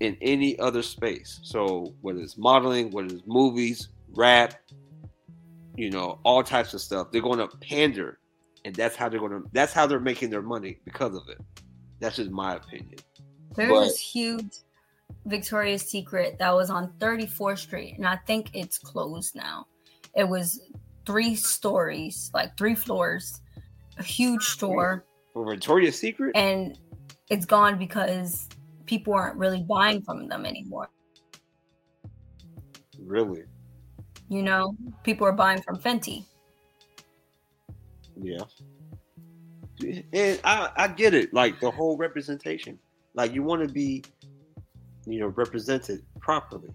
in any other space. So whether it's modeling, whether it's movies, rap, you know, all types of stuff, they're going to pander, and that's how they're going to. That's how they're making their money because of it. That's just my opinion. There's but, this huge Victoria's Secret that was on 34th Street, and I think it's closed now. It was three stories, like three floors, a huge store. For Victoria's Secret? And it's gone because people aren't really buying from them anymore. Really? You know, people are buying from Fenty. Yeah. And I, I get it, like the whole representation. Like you want to be, you know, represented properly.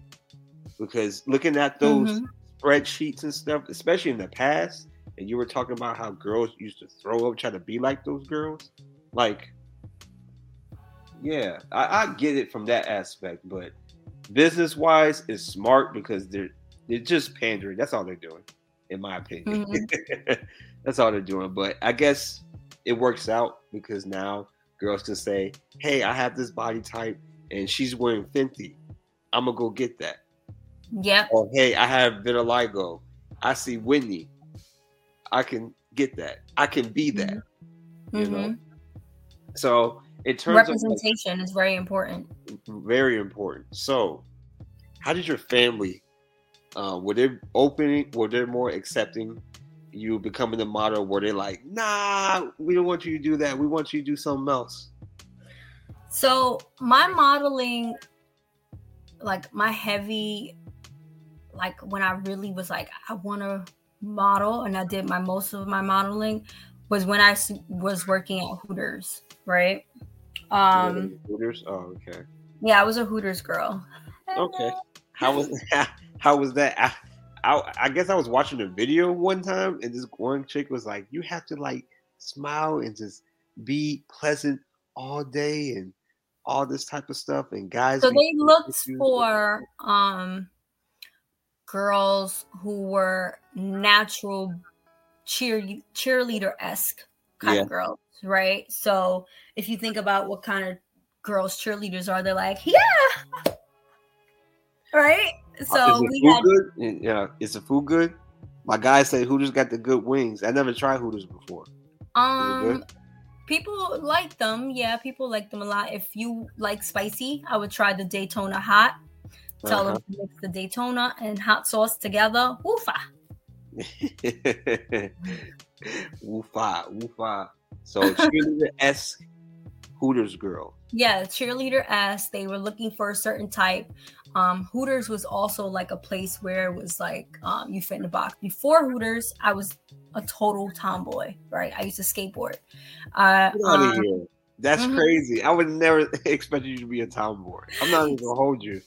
Because looking at those mm-hmm. Spreadsheets and stuff, especially in the past, and you were talking about how girls used to throw up, try to be like those girls. Like, yeah, I, I get it from that aspect, but business wise, it's smart because they're they're just pandering. That's all they're doing, in my opinion. Mm-hmm. That's all they're doing. But I guess it works out because now girls can say, "Hey, I have this body type, and she's wearing Fenty. I'm gonna go get that." Yeah. Or hey, I have vitiligo. I see Winnie. I can get that. I can be that. Mm-hmm. You know. Mm-hmm. So it turns representation like, is very important. Very important. So, how did your family? Uh, were they opening? Were they more accepting you becoming a model? Were they like, nah, we don't want you to do that. We want you to do something else? So my modeling, like my heavy, like when I really was like, I want to model, and I did my most of my modeling was when I was working at Hooters, right? Um, Hooters. Oh, okay. Yeah, I was a Hooters girl. Okay. How was how was that? I, I, I guess I was watching a video one time, and this one chick was like, "You have to like smile and just be pleasant all day and all this type of stuff." And guys, so they looked for um girls who were natural cheer cheerleader esque kind yeah. of girls, right? So if you think about what kind of girls cheerleaders are, they're like, yeah, right. Uh, so we had good? yeah, is the food good? My guy said Hooters got the good wings. I never tried Hooters before. Um, people like them. Yeah, people like them a lot. If you like spicy, I would try the Daytona hot. Tell uh-huh. them to mix the Daytona and hot sauce together. Woofa. woofa, woofa. So cheerleader esque Hooters girl. Yeah, cheerleader S. They were looking for a certain type. Um, Hooters was also like a place where it was like um, you fit in a box. Before Hooters, I was a total tomboy, right? I used to skateboard. Uh, Get out of um, here. That's mm-hmm. crazy. I would never expect you to be a tomboy. I'm not even gonna hold you.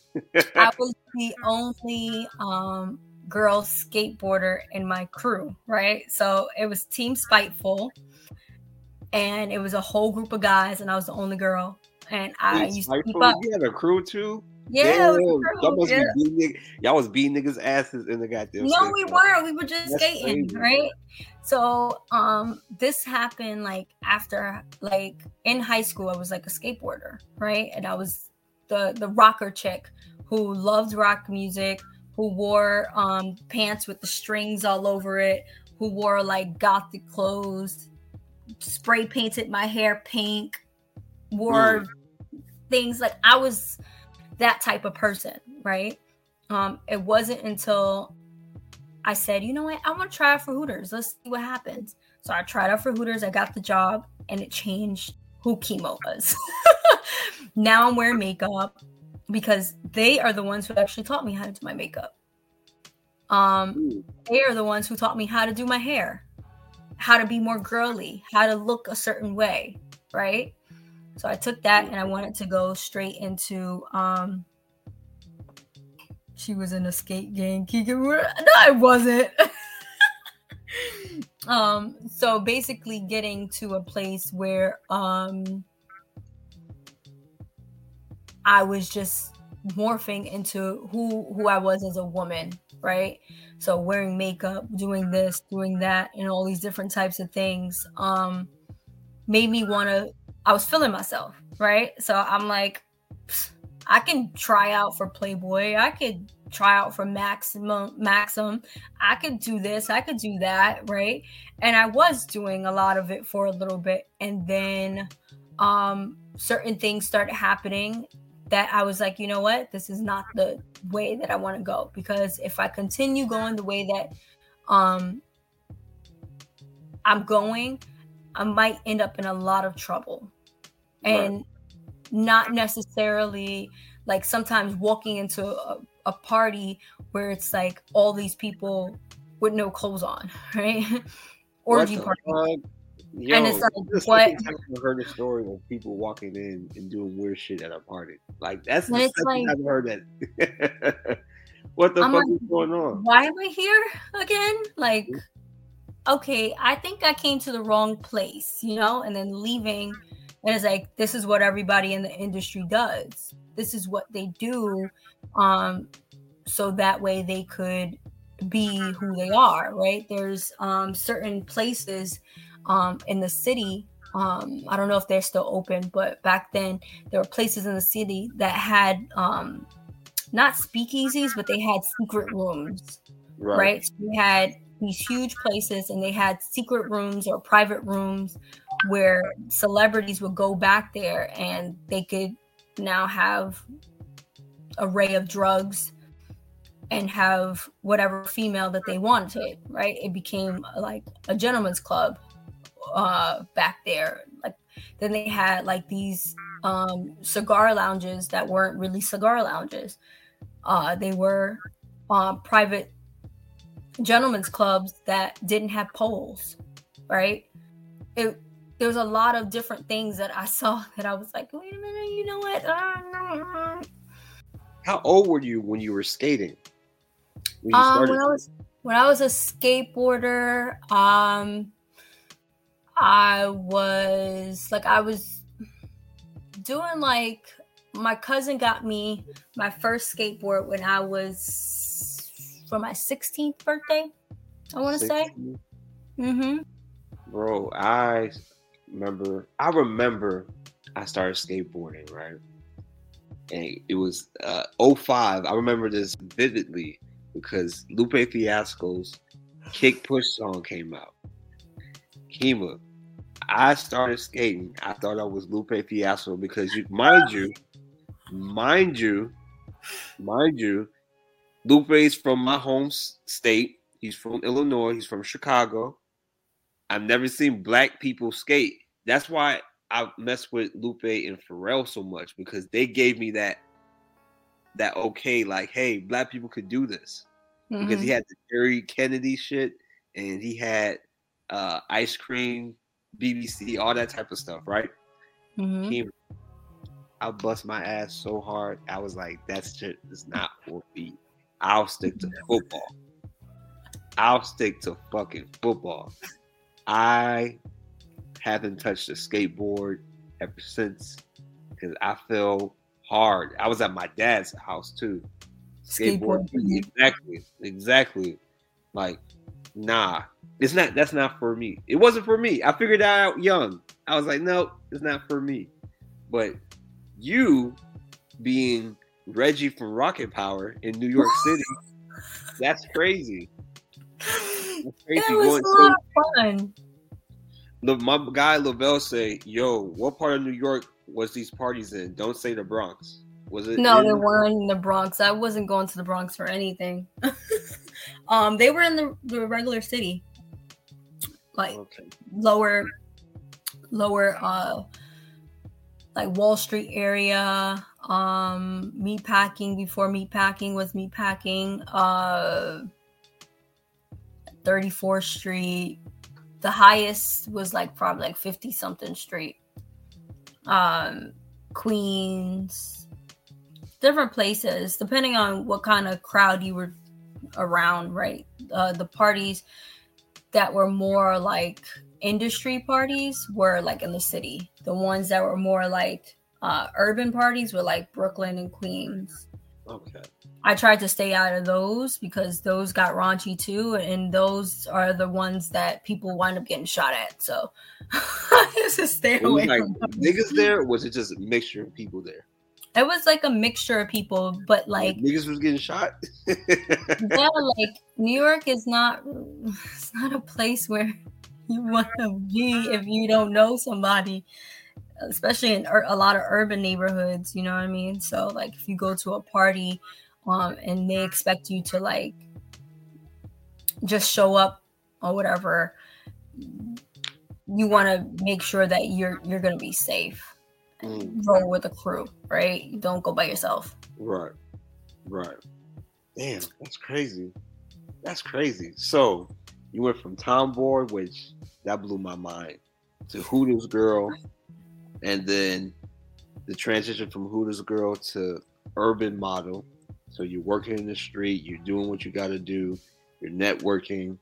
I was the only um, girl skateboarder in my crew, right? So it was Team Spiteful, and it was a whole group of guys, and I was the only girl. And I used to keep up. You had a crew too. Yeah, y'all, must yeah. Be beating, y'all was beating niggas' asses in the goddamn. No, we weren't. We were just That's skating, crazy. right? So, um, this happened like after, like in high school, I was like a skateboarder, right? And I was the the rocker chick who loved rock music, who wore um pants with the strings all over it, who wore like gothic clothes, spray painted my hair pink, wore mm. things like I was that type of person, right? Um, it wasn't until I said, you know what, I want to try out for Hooters. Let's see what happens. So I tried out for Hooters. I got the job, and it changed who Kima was. now I'm wearing makeup because they are the ones who actually taught me how to do my makeup. Um, they are the ones who taught me how to do my hair, how to be more girly, how to look a certain way, right? So I took that and I wanted to go straight into um she was in a skate gang. No, I wasn't. um, so basically getting to a place where um I was just morphing into who who I was as a woman, right? So wearing makeup, doing this, doing that, and all these different types of things um made me want to I was feeling myself, right? So I'm like, I can try out for Playboy. I could try out for Maximum Maxim. I could do this. I could do that, right? And I was doing a lot of it for a little bit, and then um certain things started happening that I was like, you know what, this is not the way that I want to go because if I continue going the way that um I'm going, I might end up in a lot of trouble. And right. not necessarily like sometimes walking into a, a party where it's like all these people with no clothes on, right? Orgy party. Yo, and it's like what I've heard a story of people walking in and doing weird shit at a party. Like that's the like, I've heard that. what the I'm fuck like, is going on? Why am I here again? Like, hmm? okay, I think I came to the wrong place, you know, and then leaving, and it's like this is what everybody in the industry does. This is what they do, um, so that way they could be who they are, right? There's um certain places um, in the city. Um, I don't know if they're still open, but back then there were places in the city that had um, not speakeasies, but they had secret rooms, right? right? So we had these huge places, and they had secret rooms or private rooms where celebrities would go back there, and they could now have array of drugs and have whatever female that they wanted right it became like a gentleman's club uh, back there. Like then they had like these um, cigar lounges that weren't really cigar lounges. Uh, they were uh, private gentlemen's clubs that didn't have poles, right? It there was a lot of different things that I saw that I was like, wait a minute, you know what? How old were you when you were skating? When, you um, when I was when I was a skateboarder, um, I was like, I was doing like, my cousin got me my first skateboard when I was for my 16th birthday, I want to say. Mm-hmm. Bro, I remember, I remember I started skateboarding, right? And it was uh, 05. I remember this vividly because Lupe Fiasco's Kick Push song came out. Kima, I started skating. I thought I was Lupe Fiasco because you, mind you, mind you, mind you, Lupe is from my home state. He's from Illinois. He's from Chicago. I've never seen black people skate. That's why I mess with Lupe and Pharrell so much because they gave me that that okay, like, hey, black people could do this. Mm-hmm. Because he mm-hmm. had the Terry Kennedy shit and he had uh, ice cream BBC, all that type of stuff, right? Mm-hmm. I bust my ass so hard. I was like, that shit is not for me. I'll stick to football. I'll stick to fucking football. I haven't touched a skateboard ever since because I feel hard. I was at my dad's house too. Skateboard, skateboard. exactly, exactly. Like, nah, it's not. That's not for me. It wasn't for me. I figured that out young. I was like, no, it's not for me. But you, being Reggie from Rocket Power in New York City, that's crazy. That's crazy. That was a lot of fun. The, my guy Lavelle say, "Yo, what part of New York was these parties in? Don't say the Bronx." Was it? No, in- they weren't in the Bronx. I wasn't going to the Bronx for anything. um, they were in the, the regular city like okay. lower lower uh like Wall Street area, um meat packing before meat packing was meat packing, uh 34th Street. The highest was like probably like 50 something street. Um Queens, different places, depending on what kind of crowd you were around, right? Uh, the parties that were more like industry parties were like in the city. The ones that were more like uh, urban parties were like Brooklyn and Queens. Okay. I tried to stay out of those because those got raunchy too, and those are the ones that people wind up getting shot at. So to stay away. Like niggas there, was it just a mixture of people there? It was like a mixture of people, but like niggas was getting shot. yeah, like New York is not it's not a place where you want to be if you don't know somebody. especially in a lot of urban neighborhoods. You know what I mean? So like if you go to a party, um, and they expect you to like just show up or whatever, you want to make sure that you're you're gonna be safe. Mm. Roll with a crew, right? Don't go by yourself. Right. Right. Damn, that's crazy. That's crazy. So you went from tomboy, which that blew my mind, to Hooters girl, and then the transition from Hooters girl to urban model. So you're working in the street, you're doing what you got to do, you're networking.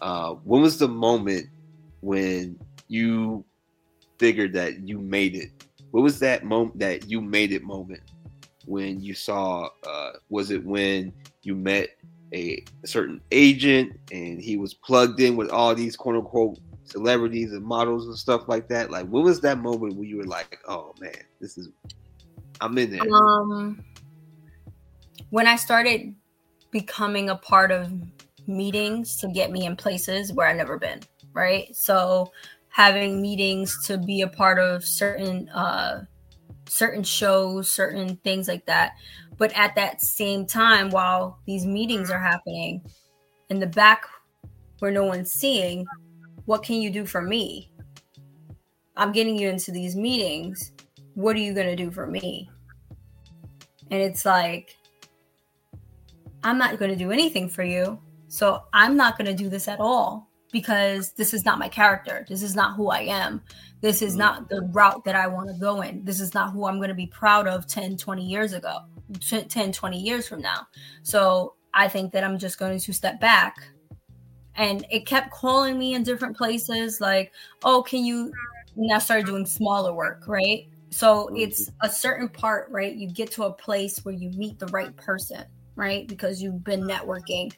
Uh, when was the moment when you figured that you made it? What was that moment that you made it moment when you saw? Uh, was it when you met a certain agent and he was plugged in with all these quote unquote celebrities and models and stuff like that? Like, when was that moment when you were like, "Oh man, this is I'm in there"? Um, when I started becoming a part of meetings to get me in places where I've never been, right? So having meetings to be a part of certain uh certain shows, certain things like that. But at that same time, while these meetings are happening, in the back where no one's seeing, what can you do for me? I'm getting you into these meetings. What are you going to do for me? And it's like, I'm not going to do anything for you. So I'm not going to do this at all because this is not my character. This is not who I am. This is mm-hmm. not the route that I want to go in. This is not who I'm going to be proud of 10, 20 years ago, 10, 20 years from now. So I think that I'm just going to step back. And it kept calling me in different places like, oh, can you now start doing smaller work, right? So mm-hmm. it's a certain part, right? You get to a place where you meet the right person, right? Because you've been networking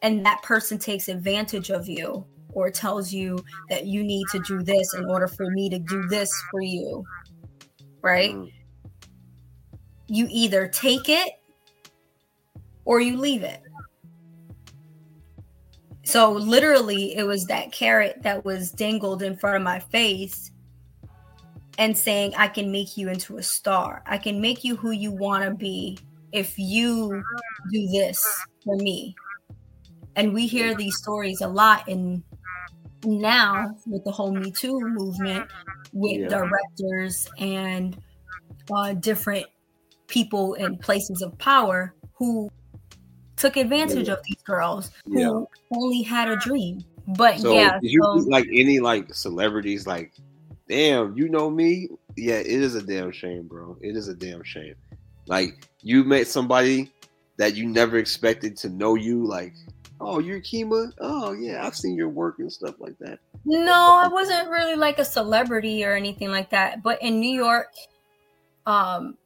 and that person takes advantage of you or tells you that you need to do this in order for me to do this for you, right? Mm. You either take it or you leave it. So literally, it was that carrot that was dangled in front of my face and saying, I can make you into a star. I can make you who you want to be if you do this for me and we hear these stories a lot in now with the whole me too movement with yeah. directors and uh, different people in places of power who took advantage yeah. of these girls who yeah. only had a dream but so yeah did you so, like any like celebrities like damn you know me yeah it is a damn shame bro it is a damn shame like you met somebody that you never expected to know you like oh, you're Kima. Oh, yeah, I've seen your work and stuff like that. No, I wasn't really like a celebrity or anything like that. But in New York, um,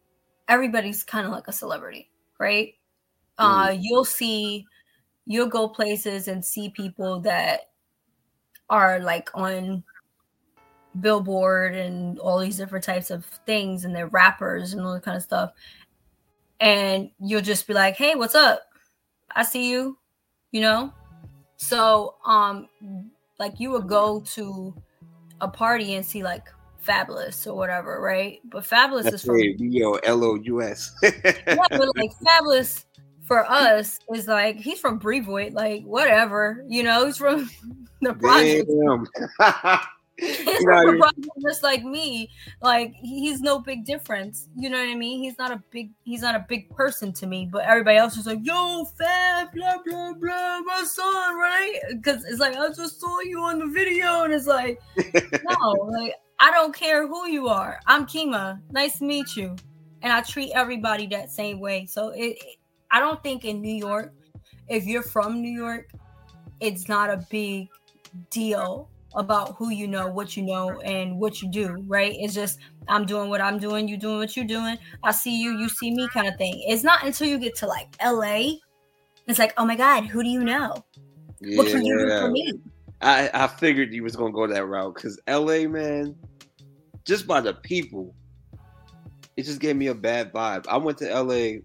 everybody's kind of like a celebrity, right? Uh, mm. you'll see, you'll go places and see people that are like on Billboard and all these different types of things, and they're rappers and all that kind of stuff. And you'll just be like, "Hey, what's up? I see you you know? So um like you would go to a party and see like Fabolous or whatever right? But Fabolous That's is from yo l-o-u-s yeah, but like Fabolous for us is like he's from Brevoort like whatever you know he's from the project just like me like he's no big difference you know what i mean? He's not a big he's not a big person to me but everybody else is like yo fab blah blah blah my son right? Because it's like i just saw you on the video and it's like no like i don't care who you are. I'm kima. Nice to meet you. And i treat everybody that same way. So it, it i don't think in new york if you're from new york it's not a big deal about who you know, what you know, and what you do, right? It's just I'm doing what I'm doing, you doing what you're doing. I see you, you see me kind of thing. It's not until you get to like LA, it's like, oh my God, who do you know? Yeah. What can you do for me? I, I figured you was gonna go that route because LA, man, just by the people, it just gave me a bad vibe. I went to LA.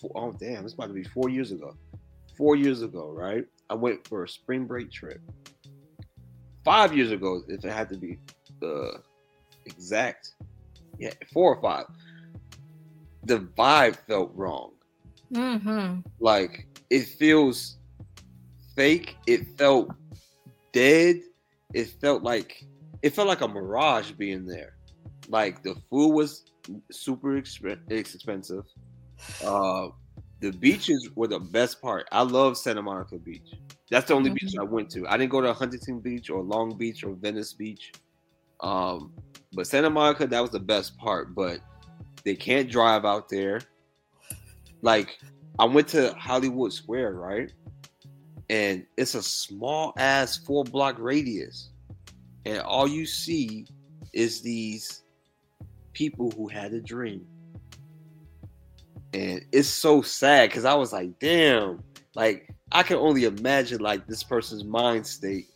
For, oh damn, it's about to be four years ago. Four years ago, right? I went for a spring break trip five years ago, if it had to be, uh, exact. Yeah, four or five. The vibe felt wrong. Mm-hmm. Like it feels fake. It felt dead. It felt like it felt like a mirage being there. Like the food was super exp- expensive. Uh, the beaches were the best part. I love Santa Monica Beach. That's the only mm-hmm. beach I went to. I didn't go to Huntington Beach or Long Beach or Venice Beach. Um, but Santa Monica, that was the best part. But they can't drive out there. Like I went to Hollywood Square, right? And it's a small ass four block radius. And all you see is these people who had a dream. And it's so sad because I was like, damn, like I can only imagine like this person's mind state.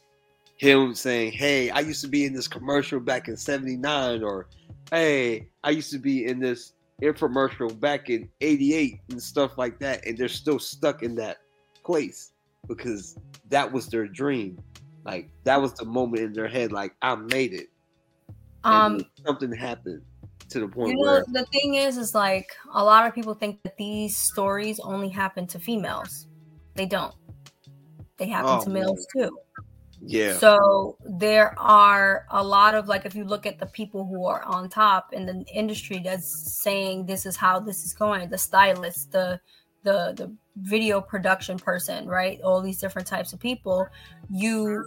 Him saying, Hey, I used to be in this commercial back in 79, or Hey, I used to be in this infomercial back in 88 and stuff like that. And they're still stuck in that place because that was their dream. Like that was the moment in their head, like I made it. Um something happened to the point you know, where the thing is is like a lot of people think that these stories only happen to females. They don't. They happen oh, to males man. too. Yeah. So there are a lot of like if you look at the people who are on top in the industry that's saying this is how this is going, the stylist, the the the video production person, right? All these different types of people, you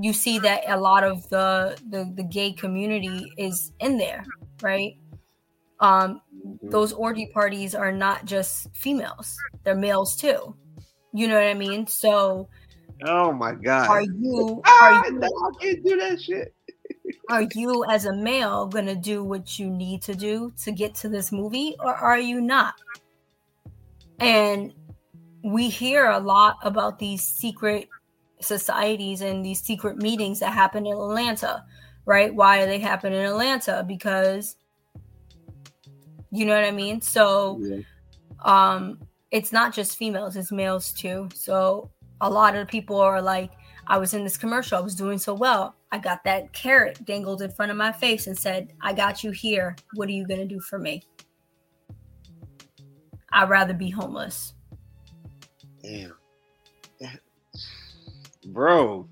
you see that a lot of the the, the gay community is in there, right? Um mm-hmm. those orgy parties are not just females, they're males too. You know what I mean? So Oh my god. Are you are you I can't do that shit. are you as a male gonna do what you need to do to get to this movie or are you not? And we hear a lot about these secret societies and these secret meetings that happen in Atlanta, right? Why they happen in Atlanta? Because you know what I mean? So yeah. um it's not just females, it's males too. So a lot of people are like, I was in this commercial, I was doing so well. I got that carrot dangled in front of my face and said, I got you here. What are you going to do for me? I'd rather be homeless. Damn. Bro.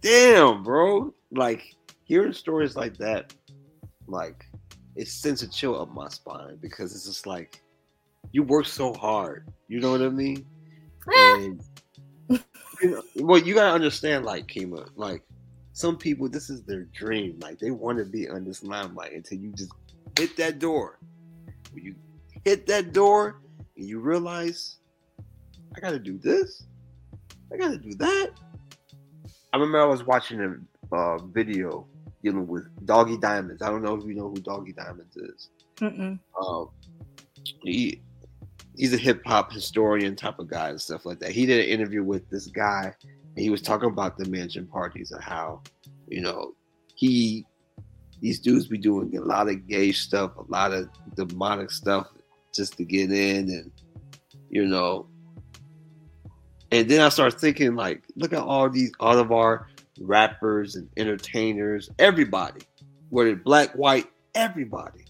Damn, bro. Like, hearing stories like that, like, it sends a chill up my spine because it's just like, you work so hard. You know what I mean? and you know, well, you gotta understand, like Kima, like some people, this is their dream. Like they want to be on this limelight until you just hit that door. When you hit that door and you realize, I gotta do this, I gotta do that. I remember I was watching a uh, video dealing with Doggy Diamonds. I don't know if you know who Doggy Diamonds is. Um, he he's a hip hop historian type of guy and stuff like that. He did an interview with this guy, and he was talking about the mansion parties and how, you know, he these dudes be doing a lot of gay stuff, a lot of demonic stuff just to get in, and you know. And then I started thinking, like, look at all these, all of our rappers and entertainers, everybody, whether black, white, everybody.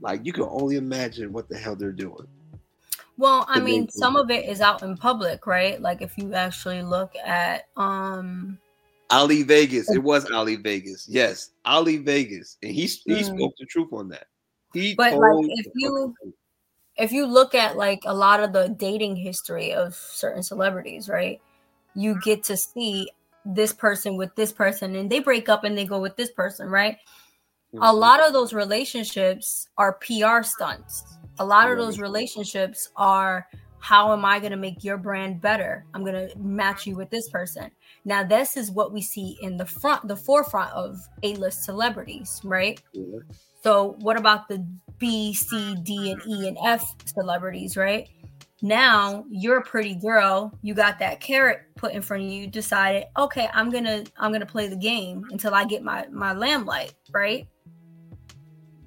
Like, you can only imagine what the hell they're doing. Well, I mean, some of it is out in public, right? Like if you actually look at um Ali Vegas, it was Ali Vegas. Yes, Ali Vegas, and he he mm. spoke the truth on that. He but like if you if you look at like a lot of the dating history of certain celebrities, right? You get to see this person with this person, and they break up and they go with this person, right? Mm-hmm. A lot of those relationships are PR stunts a lot of those relationships are how am I going to make your brand better? I'm going to match you with this person. Now, this is what we see in the front, the forefront of A-list celebrities, right? So, what about the B, C, D, and E and F celebrities, right? Now you're a pretty girl. You got that carrot put in front of you. Decided, okay, I'm gonna I'm gonna play the game until I get my my lamplight, right?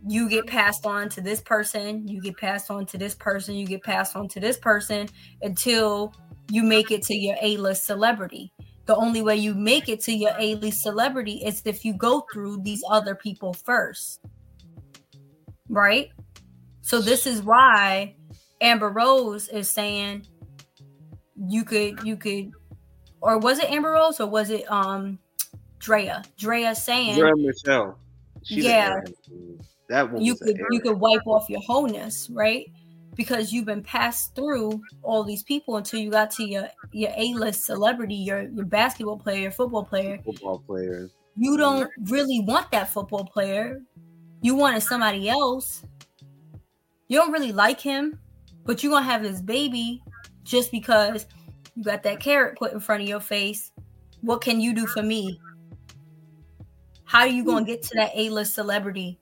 you get passed on to this person, you get passed on to this person, you get passed on to this person until you make it to your A list celebrity. the only way you make it to your A-list celebrity is if you go through these other people first. Right? So this is why Amber Rose is saying you could you could or was it Amber Rose or was it um Drea? Drea saying Drea Michelle. She's yeah. That one you could you could wipe off your wholeness, right? because you've been passed through all these people until you got to your your A-list celebrity, your your basketball player, your football player. Football players. You don't really want that football player. You wanted somebody else. You don't really like him, but you're gonna have this baby just because you got that carrot put in front of your face. What can you do for me? How are you gonna get to that A-list celebrity?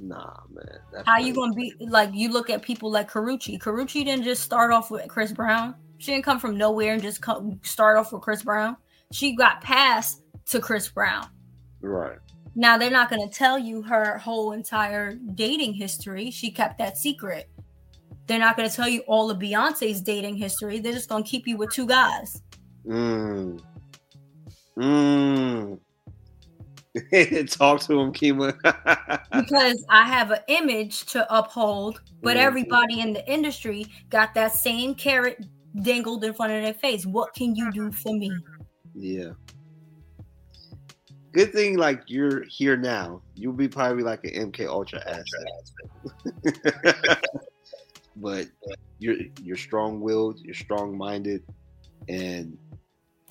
Nah, man. How you gonna be like? You look at people like Karrueche. Karrueche didn't just start off with Chris Brown. She didn't come from nowhere and just come start off with Chris Brown. She got passed to Chris Brown. Right. Now they're not gonna tell you her whole entire dating history. She kept that secret. They're not gonna tell you all of Beyonce's dating history. They're just gonna keep you with two guys. Mm. Mm. Talk to him, Kima. because I have an image to uphold, but mm-hmm. everybody in the industry got that same carrot dangled in front of their face. What can you do for me? Yeah. Good thing, like you're here now. You'll be probably like an MK Ultra asset. but you're you're strong willed, you're strong minded, and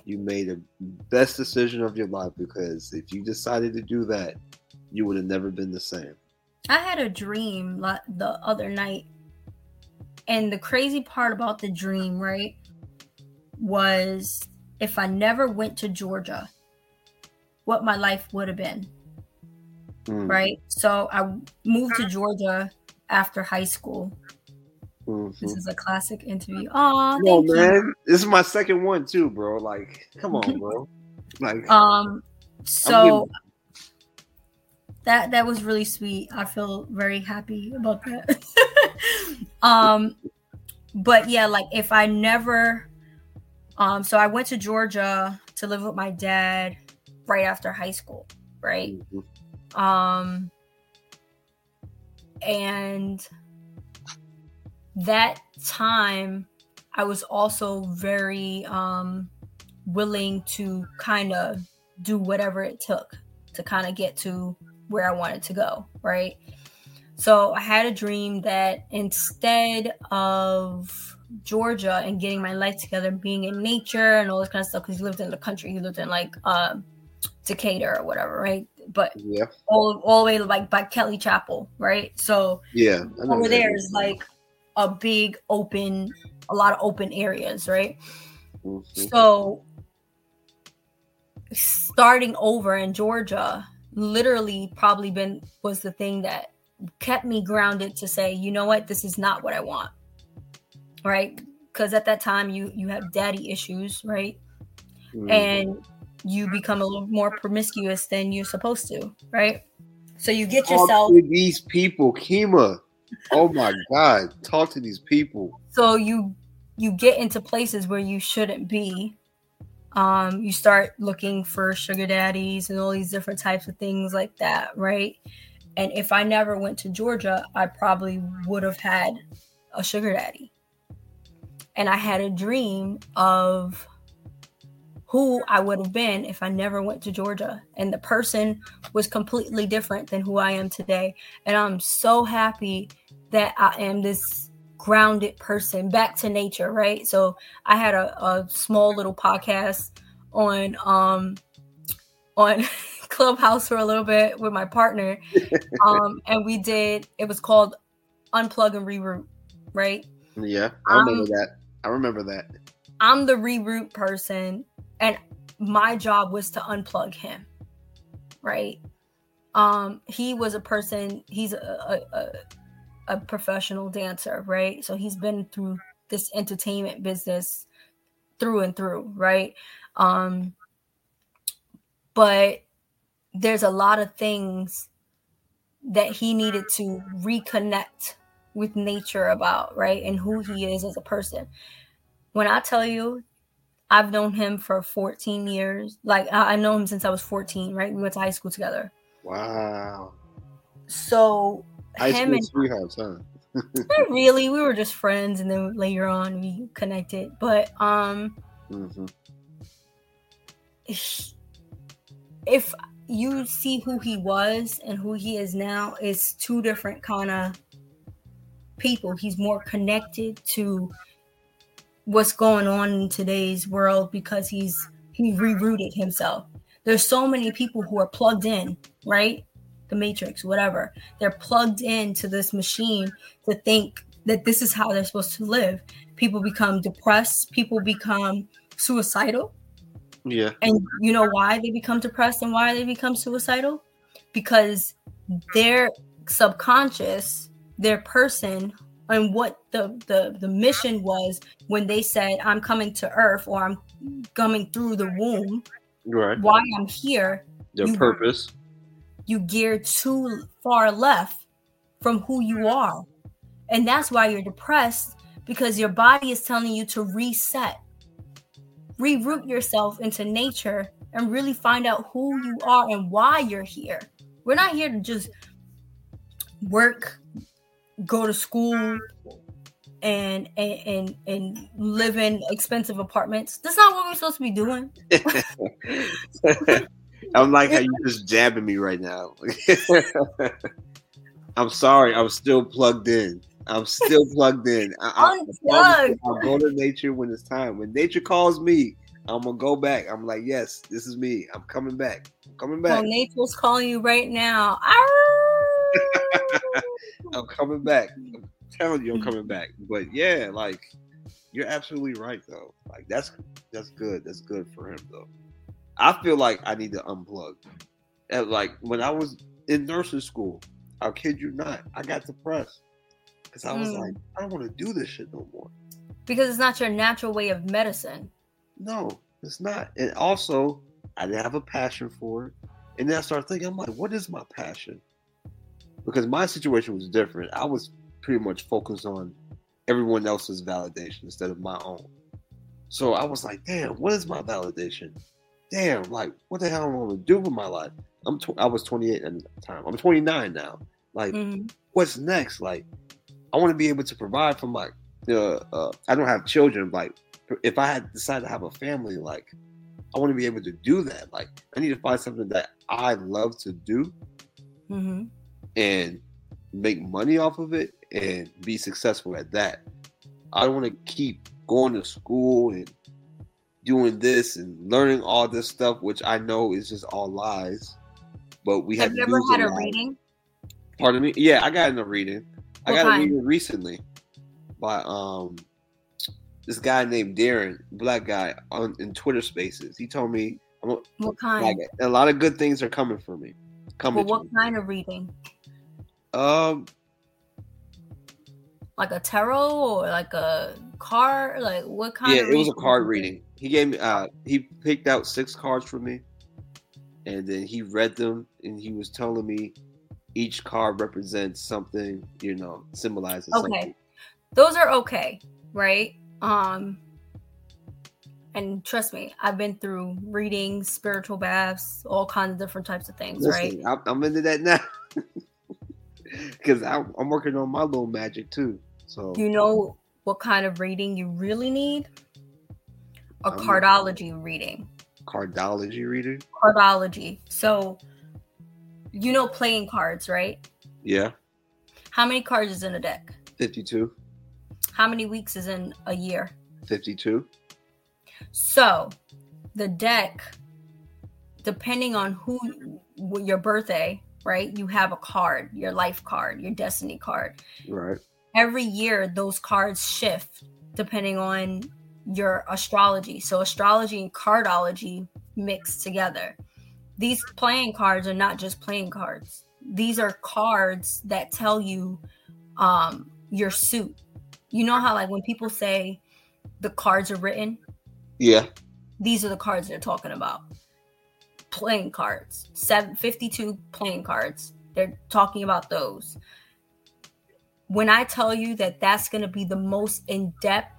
you made the best decision of your life because if you decided to do that, you would have never been the same. I had a dream like the other night. And the crazy part about the dream, right, was if I never went to Georgia, what my life would have been. Mm. Right? So I moved to Georgia after high school Mm-hmm. This is a classic interview. Oh, no, man. You. This is my second one too, bro. Like, come on, bro. Like, um, so that that was really sweet. I feel very happy about that. um, but yeah, like if I never, um, so I went to Georgia to live with my dad right after high school, right? Mm-hmm. Um, and that time I was also very um, willing to kind of do whatever it took to kind of get to where I wanted to go, right? So I had a dream that instead of Georgia and getting my life together, being in nature and all this kind of stuff, because he lived in the country, he lived in like um, Decatur or whatever, right? But yeah, all all the way like by Kelly Chapel, right? So yeah, over there is like a big open, a lot of open areas, right? Mm-hmm. So starting over in Georgia literally probably been was the thing that kept me grounded to say, you know what, this is not what I want. Right? Because at that time you you have daddy issues, right? Mm-hmm. And you become a little more promiscuous than you're supposed to, right? So you get yourself these people, Kima. Oh my god talk to these people. So you you get into places where you shouldn't be. Um you start looking for sugar daddies and all these different types of things like that right? And if i never went to georgia i probably would have had a sugar daddy. And i had a dream of who I would have been if I never went to Georgia. And the person was completely different than who I am today. And I'm so happy that I am this grounded person back to nature, right? So I had a, a small little podcast on um on Clubhouse for a little bit with my partner. Um and we did it was called Unplug and Reroute, right? Yeah, I remember um, that. I remember that. I'm the reroute person and my job was to unplug him right? Um he was a person he's a, a, a professional dancer right? So he's been through this entertainment business through and through right? Um but there's a lot of things that he needed to reconnect with nature about right? And who he is as a person. When i tell you I've known him for 14 years. Like I know him since I was 14, right? We went to high school together. Wow. So High him school and sweethearts, huh? not really, we were just friends, and then later on we connected. But um, hmm if you see who he was and who he is now, it's two different kind of people. He's more connected to what's going on in today's world because he's he rerouted himself. There's so many people who are plugged in, right? The matrix, whatever. They're plugged into this machine to think that this is how they're supposed to live. People become depressed, people become suicidal. Yeah. And you know why they become depressed and why they become suicidal? Because their subconscious, their person, and what the, the the mission was when they said, I'm coming to earth or I'm coming through the womb, Right. why I'm here, Their you- purpose. you gear too far left from who you are. And that's why you're depressed because your body is telling you to reset, reroute yourself into nature, and really find out who you are and why you're here. We're not here to just work, go to school, mm-hmm. and and and, and live in expensive apartments. That's not what we're supposed to be doing. I'm like how you just jabbing me right now. I'm sorry. I'm still plugged in. I'm still plugged in. I, I. I'll go to nature when it's time. When nature calls me, I'm gonna go back. I'm like, yes, this is me. I'm coming back. I'm coming Well, back. nature's calling you right now. I'm coming back. I'm telling you, I'm coming back. But yeah, like you're absolutely right though. Like that's that's good. That's good for him though. I feel like I need to unplug. And like when I was in nursing school, I'll kid you not, I got depressed because I was Mm. like, I don't want to do this shit no more. because it's not your natural way of medicine. No, it's not. And also, I didn't have a passion for it. And then I started thinking, I'm like, what is my passion? Because my situation was different. I was pretty much focused on everyone else's validation instead of my own. So I was like, damn, what is my validation? Damn, like, what the hell am I going to do with my life? I'm tw- I was 28 at the time. I'm 29 now. Like, Mhm. what's next? Like, I want to be able to provide for my. Uh, uh, I don't have children. Like, if I had decided to have a family, like, I want to be able to do that. Like, I need to find something that I love to do Mhm. And make money off of it and be successful at that. I don't want to keep going to school and doing this and learning all this stuff, which I know is just all lies. But we Have have you ever had a lot. reading? Pardon me. Yeah, I got in a reading. I What got a reading recently by um this guy named Darren, black guy on in Twitter Spaces. He told me I'm a- What kind? like a lot of good things are coming for me. Coming. well, what kind of reading? Um, Like a tarot or like a card? Like what kind? yeah, of it was a card reading. He gave me uh he picked out six cards for me, and then he read them, and he was telling me each card represents something, you know, symbolizes Okay, something. those are okay, right? Um, and trust me, I've been through readings, spiritual baths, all kinds of different types of things, right? Listen, I'm, I'm into that now because I'm, working on my little magic too. So You know what kind of reading you really need? A I'm- cardology reading. cardology reading, Cardology. So, you know playing cards, right? yeah, How many cards is in a deck? 52, How many weeks is in a year? 52. So, the deck, depending on who your birthday, right? You have a card, your life card, your destiny card. Right, Every year, those cards shift depending on your astrology. So, astrology and cardology mix together. These playing cards are not just playing cards. These are cards that tell you um, your suit. You know how, like, when people say the cards are written, yeah, these are the cards they're talking about. Playing cards. Seven, 52 playing cards. They're talking about those. When I tell you that that's going to be the most in depth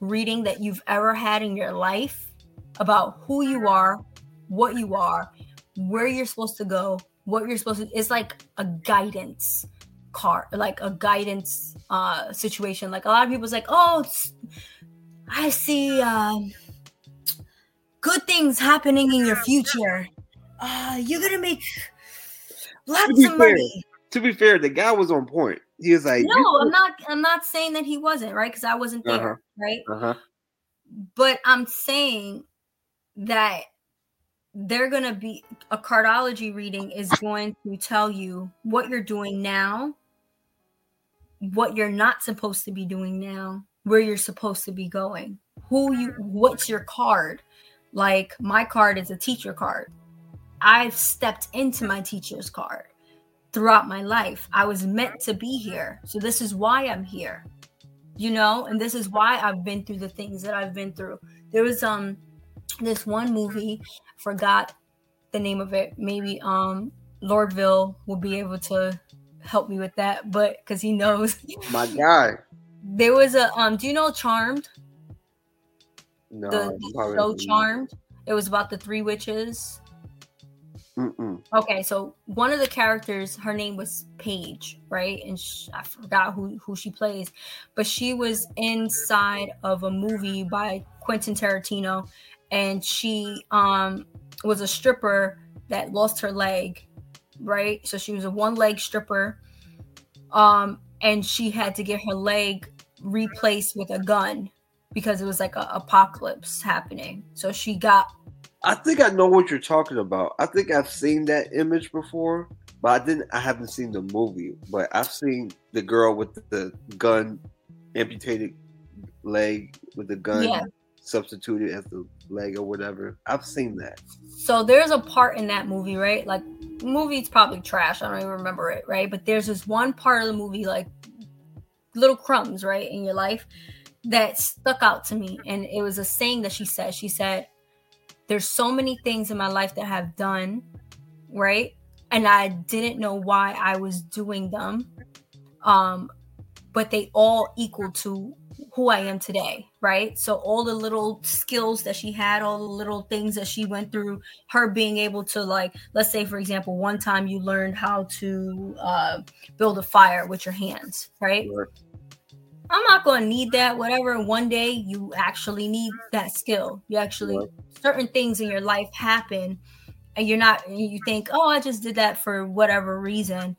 reading that you've ever had in your life about who you are, what you are, where you're supposed to go, what you're supposed to. It's like a guidance card, like a guidance uh situation. Like a lot of people's like, oh, I see um, good things happening in your future. Uh, you're gonna make lots of fair, money. To be fair, the guy was on point. He was like, No, I'm not. I'm not saying that he wasn't right because I wasn't there, Uh-huh. right? Uh huh. But I'm saying that they're going to be a cardology reading is going to tell you what you're doing now, what you're not supposed to be doing now, where you're supposed to be going, who you, what's your card. Like my card is a teacher card. I've stepped into my teacher's card throughout my life. I was meant to be here. So this is why I'm here. You know, and this is why I've been through the things that I've been through. There was um this one movie, forgot the name of it. Maybe um Lordville will be able to help me with that, but because he knows. My guy. there was a um do you know Charmed? No, The probably show. Charmed. It was about the three witches. Mm-mm. Okay, so one of the characters, her name was Paige, right? And sh I forgot who who she plays, but she was inside of a movie by Quentin Tarantino, and she um was a stripper that lost her leg, right? So she was a one leg stripper, um, and she had to get her leg replaced with a gun because it was like an apocalypse happening. So she got I think I know what you're talking about. I think I've seen that image before, but I didn't. I haven't seen the movie, but I've seen the girl with the gun, amputated leg with the gun Yeah. substituted as the leg or whatever. I've seen that. So there's a part in that movie, right? Like movie's probably trash. I don't even remember it, right? But there's this one part of the movie, like little crumbs, right, in your life that stuck out to me. And it was a saying that she said. She said, There's so many things in my life that I've done, right? And I didn't know why I was doing them. Um, but they all equal to who I am today, right? So all the little skills that she had, all the little things that she went through, her being able to like, let's say for example, one time you learned how to uh, build a fire with your hands, right? Right. I'm not going to need that. Whatever. One day you actually need that skill. You actually Right. certain things in your life happen, and you're not. You think, oh, I just did that for whatever reason,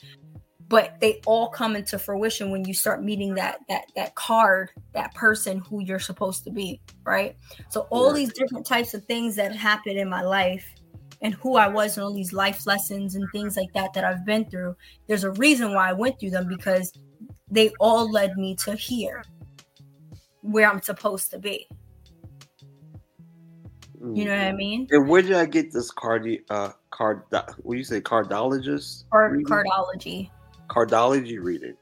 but they all come into fruition when you start meeting that that that card, that person who you're supposed to be, right? So all Right. these different types of things that happen in my life. And who I was and all these life lessons and things like that that I've been through. There's a reason why I went through them because they all led me to here where I'm supposed to be. You know what I mean? And where did I get this cardi uh card what do you say cardologist? Or reading? cardology. Cardology reading.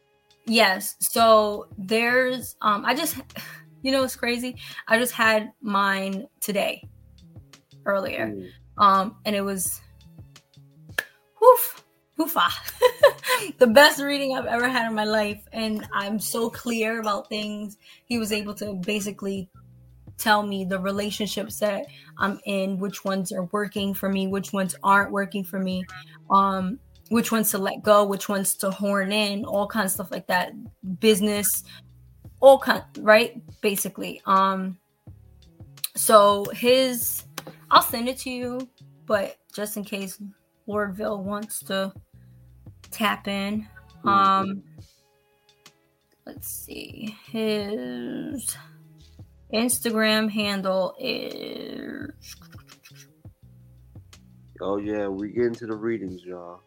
Yes. So there's um I just you know it's crazy. I just had mine today earlier. Mm. Um and it was woof the best reading I've ever had in my life and I'm so clear about things. He was able to basically tell me the relationships that I'm in, which ones are working for me, which ones aren't working for me, um, which ones to let go, which ones to horn in, all kinds of stuff like that. Business, all kind, right? Basically. Um, so his, I'll send it to you, but just in case Lordville wants to tap in, um, let's see his. Instagram handle is Oh yeah, we get into the readings, y'all.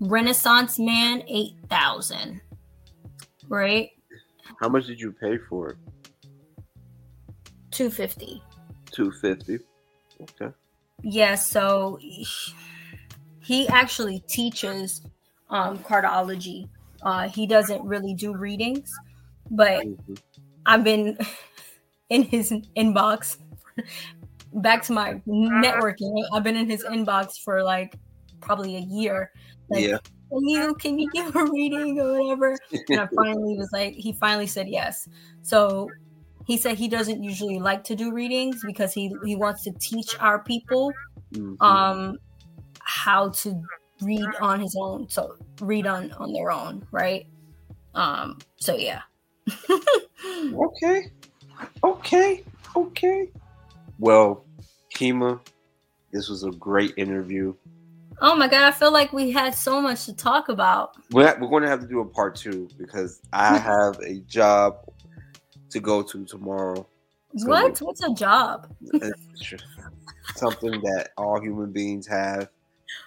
Renaissance Man 8000. Right? How much did you pay for it? 250. Two fifty. Okay. Yeah, so he- actually teaches um cardology. Uh he doesn't really do readings, but Mhm. I've been in his inbox. Back to my networking. I've been in his inbox for like probably a year. Like, Yeah. Can you can you give a reading or whatever? And I finally was like, he finally said yes. So he said he doesn't usually like to do readings because he he wants to teach our people mm-hmm. um how to read on his own so read on on their own right um so yeah okay okay okay well kima this was a great interview oh my god i feel like we had so much to talk about we're, we're going to have to do a part two because i have a job to go to tomorrow. what? What's a job? something that all human beings have.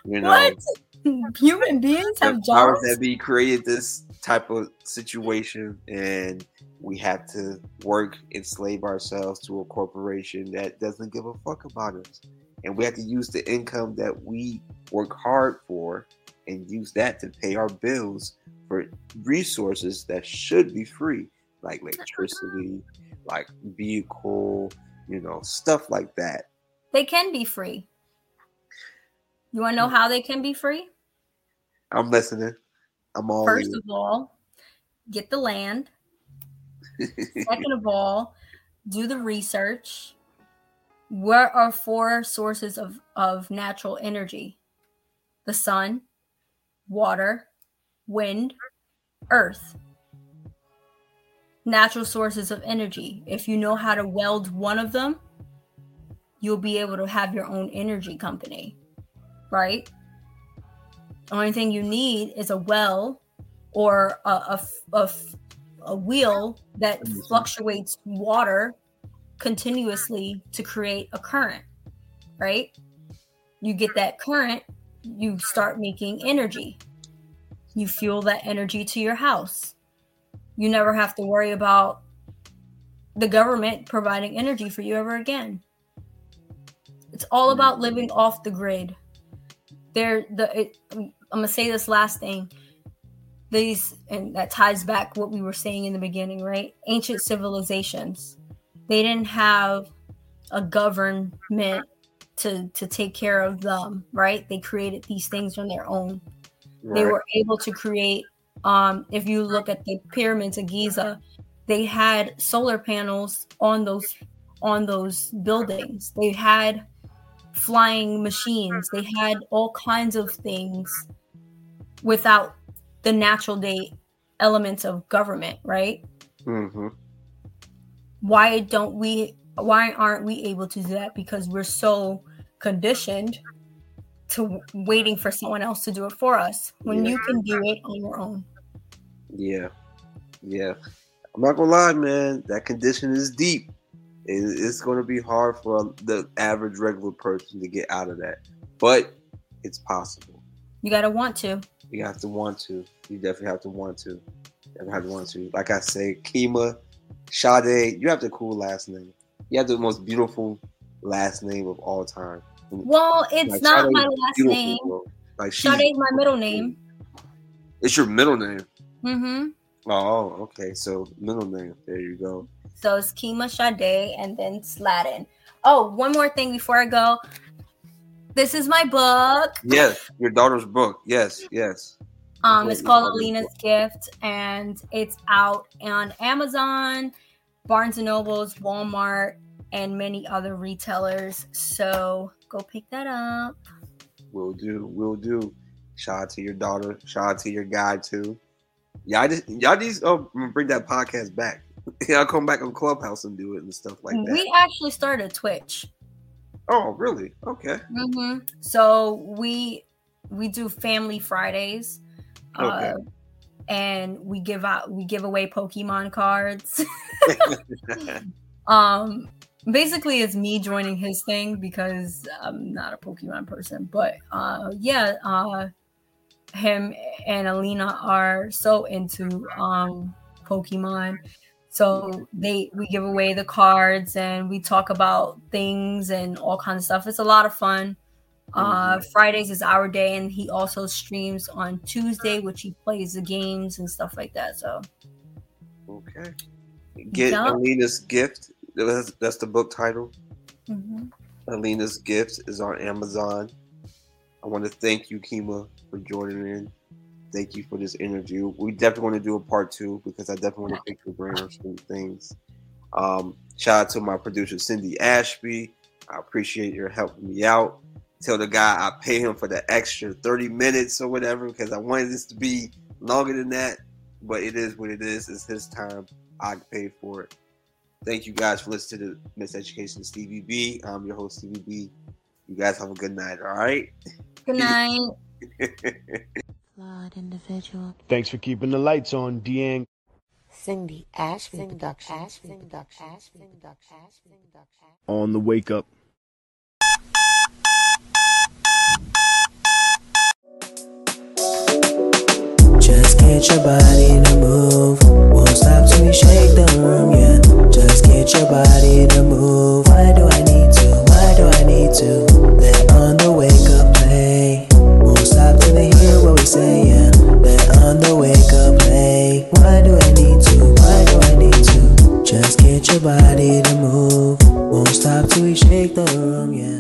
You know, what? Human beings have jobs. that be created this type of situation, and we have to work enslave ourselves to a corporation that doesn't give a fuck about us, and we have to use the income that we work hard for and use that to pay our bills for resources that should be free like electricity, like vehicle, you know, stuff like that. They can be free. You want to know mm. how they can be free? I'm listening. I'm all First in. of all, get the land. Second of all, do the research. What are four sources of, of natural energy? The sun, water, wind, earth natural sources of energy. If you know how to weld one of them, you'll be able to have your own energy company, right? The only thing you need is a well or a, a, a, a wheel that fluctuates water continuously to create a current, right? You get that current, you start making energy. You fuel that energy to your house you never have to worry about the government providing energy for you ever again. It's all about living off the grid. There, the it, I'm gonna say this last thing. These and that ties back what we were saying in the beginning, right? Ancient civilizations, they didn't have a government to to take care of them, right? They created these things on their own. Right. They were able to create um, if you look at the pyramids of Giza, they had solar panels on those on those buildings. They had flying machines. They had all kinds of things without the natural day elements of government, right? Mm-hmm. Why don't we? Why aren't we able to do that? Because we're so conditioned to waiting for someone else to do it for us when yeah. you can do it on your own. Yeah, yeah. I'm not gonna lie, man. That condition is deep. It's going to be hard for the average regular person to get out of that, but it's possible. You gotta want to. You have to want to. You definitely have to want to. You have to want to. Like I say, Kima, Sade, you have the cool last name. You have the most beautiful last name of all time. Well, it's like, not my last name. Like Sade is my middle name. It's your middle name. Mm-hmm. Oh, okay. So middle name. There you go. So it's Kima Sade and then Sladen. Oh, one more thing before I go. This is my book. Yes, your daughter's book. Yes, yes. Um, it's called Alina's. Gift, and it's out on Amazon, Barnes and Nobles, Walmart, and many other retailers. So go pick that up. Will do. Will do. Shout out to your daughter. Shout out to your guy too. Y'all just y'all just oh, bring that podcast back. I'll come back on Clubhouse and do it and stuff like that. We actually started Twitch. Oh, really? Okay. Mm-hmm. So we we do Family Fridays. Okay. Uh, and we give out we give away Pokemon cards. um basically it's me joining his thing because I'm not a Pokemon person. But uh yeah, uh him and Alina are so into um Pokemon. So they we give away the cards and we talk about things and all kinds of stuff. It's a lot of fun. Uh mm-hmm. Fridays is our day and he also streams on Tuesday, which he plays the games and stuff like that. So Okay. Get yeah. Alina's gift. That's, that's the book title. Mm-hmm. Alina's gift is on Amazon. I want to thank you, Kima, for joining in. Thank you for this interview. We definitely want to do a part two because I definitely want to pick your brain on some things. Um, shout out to my producer Cindy Ashby. I appreciate your helping me out. Tell the guy I pay him for the extra 30 minutes or whatever because I wanted this to be longer than that. But it is what it is. It's his time. I pay for it. Thank you guys for listening to Miseducation Stevie B. I'm your host, Stevie B. You guys have a good night, all right? Good night. Flawed individual. Thanks for keeping the lights on, Deang. Cindy Ashby Production. On the wake up. Just get your body to move. Won't stop till we shake the room, yeah. Just get your body to move. Why do I need I need to. They're on the wake up play. Won't stop till they hear what we saying. They're on the wake up play. Why do I need to? Why do I need to? Just get your body to move. Won't stop till we shake the room, yeah.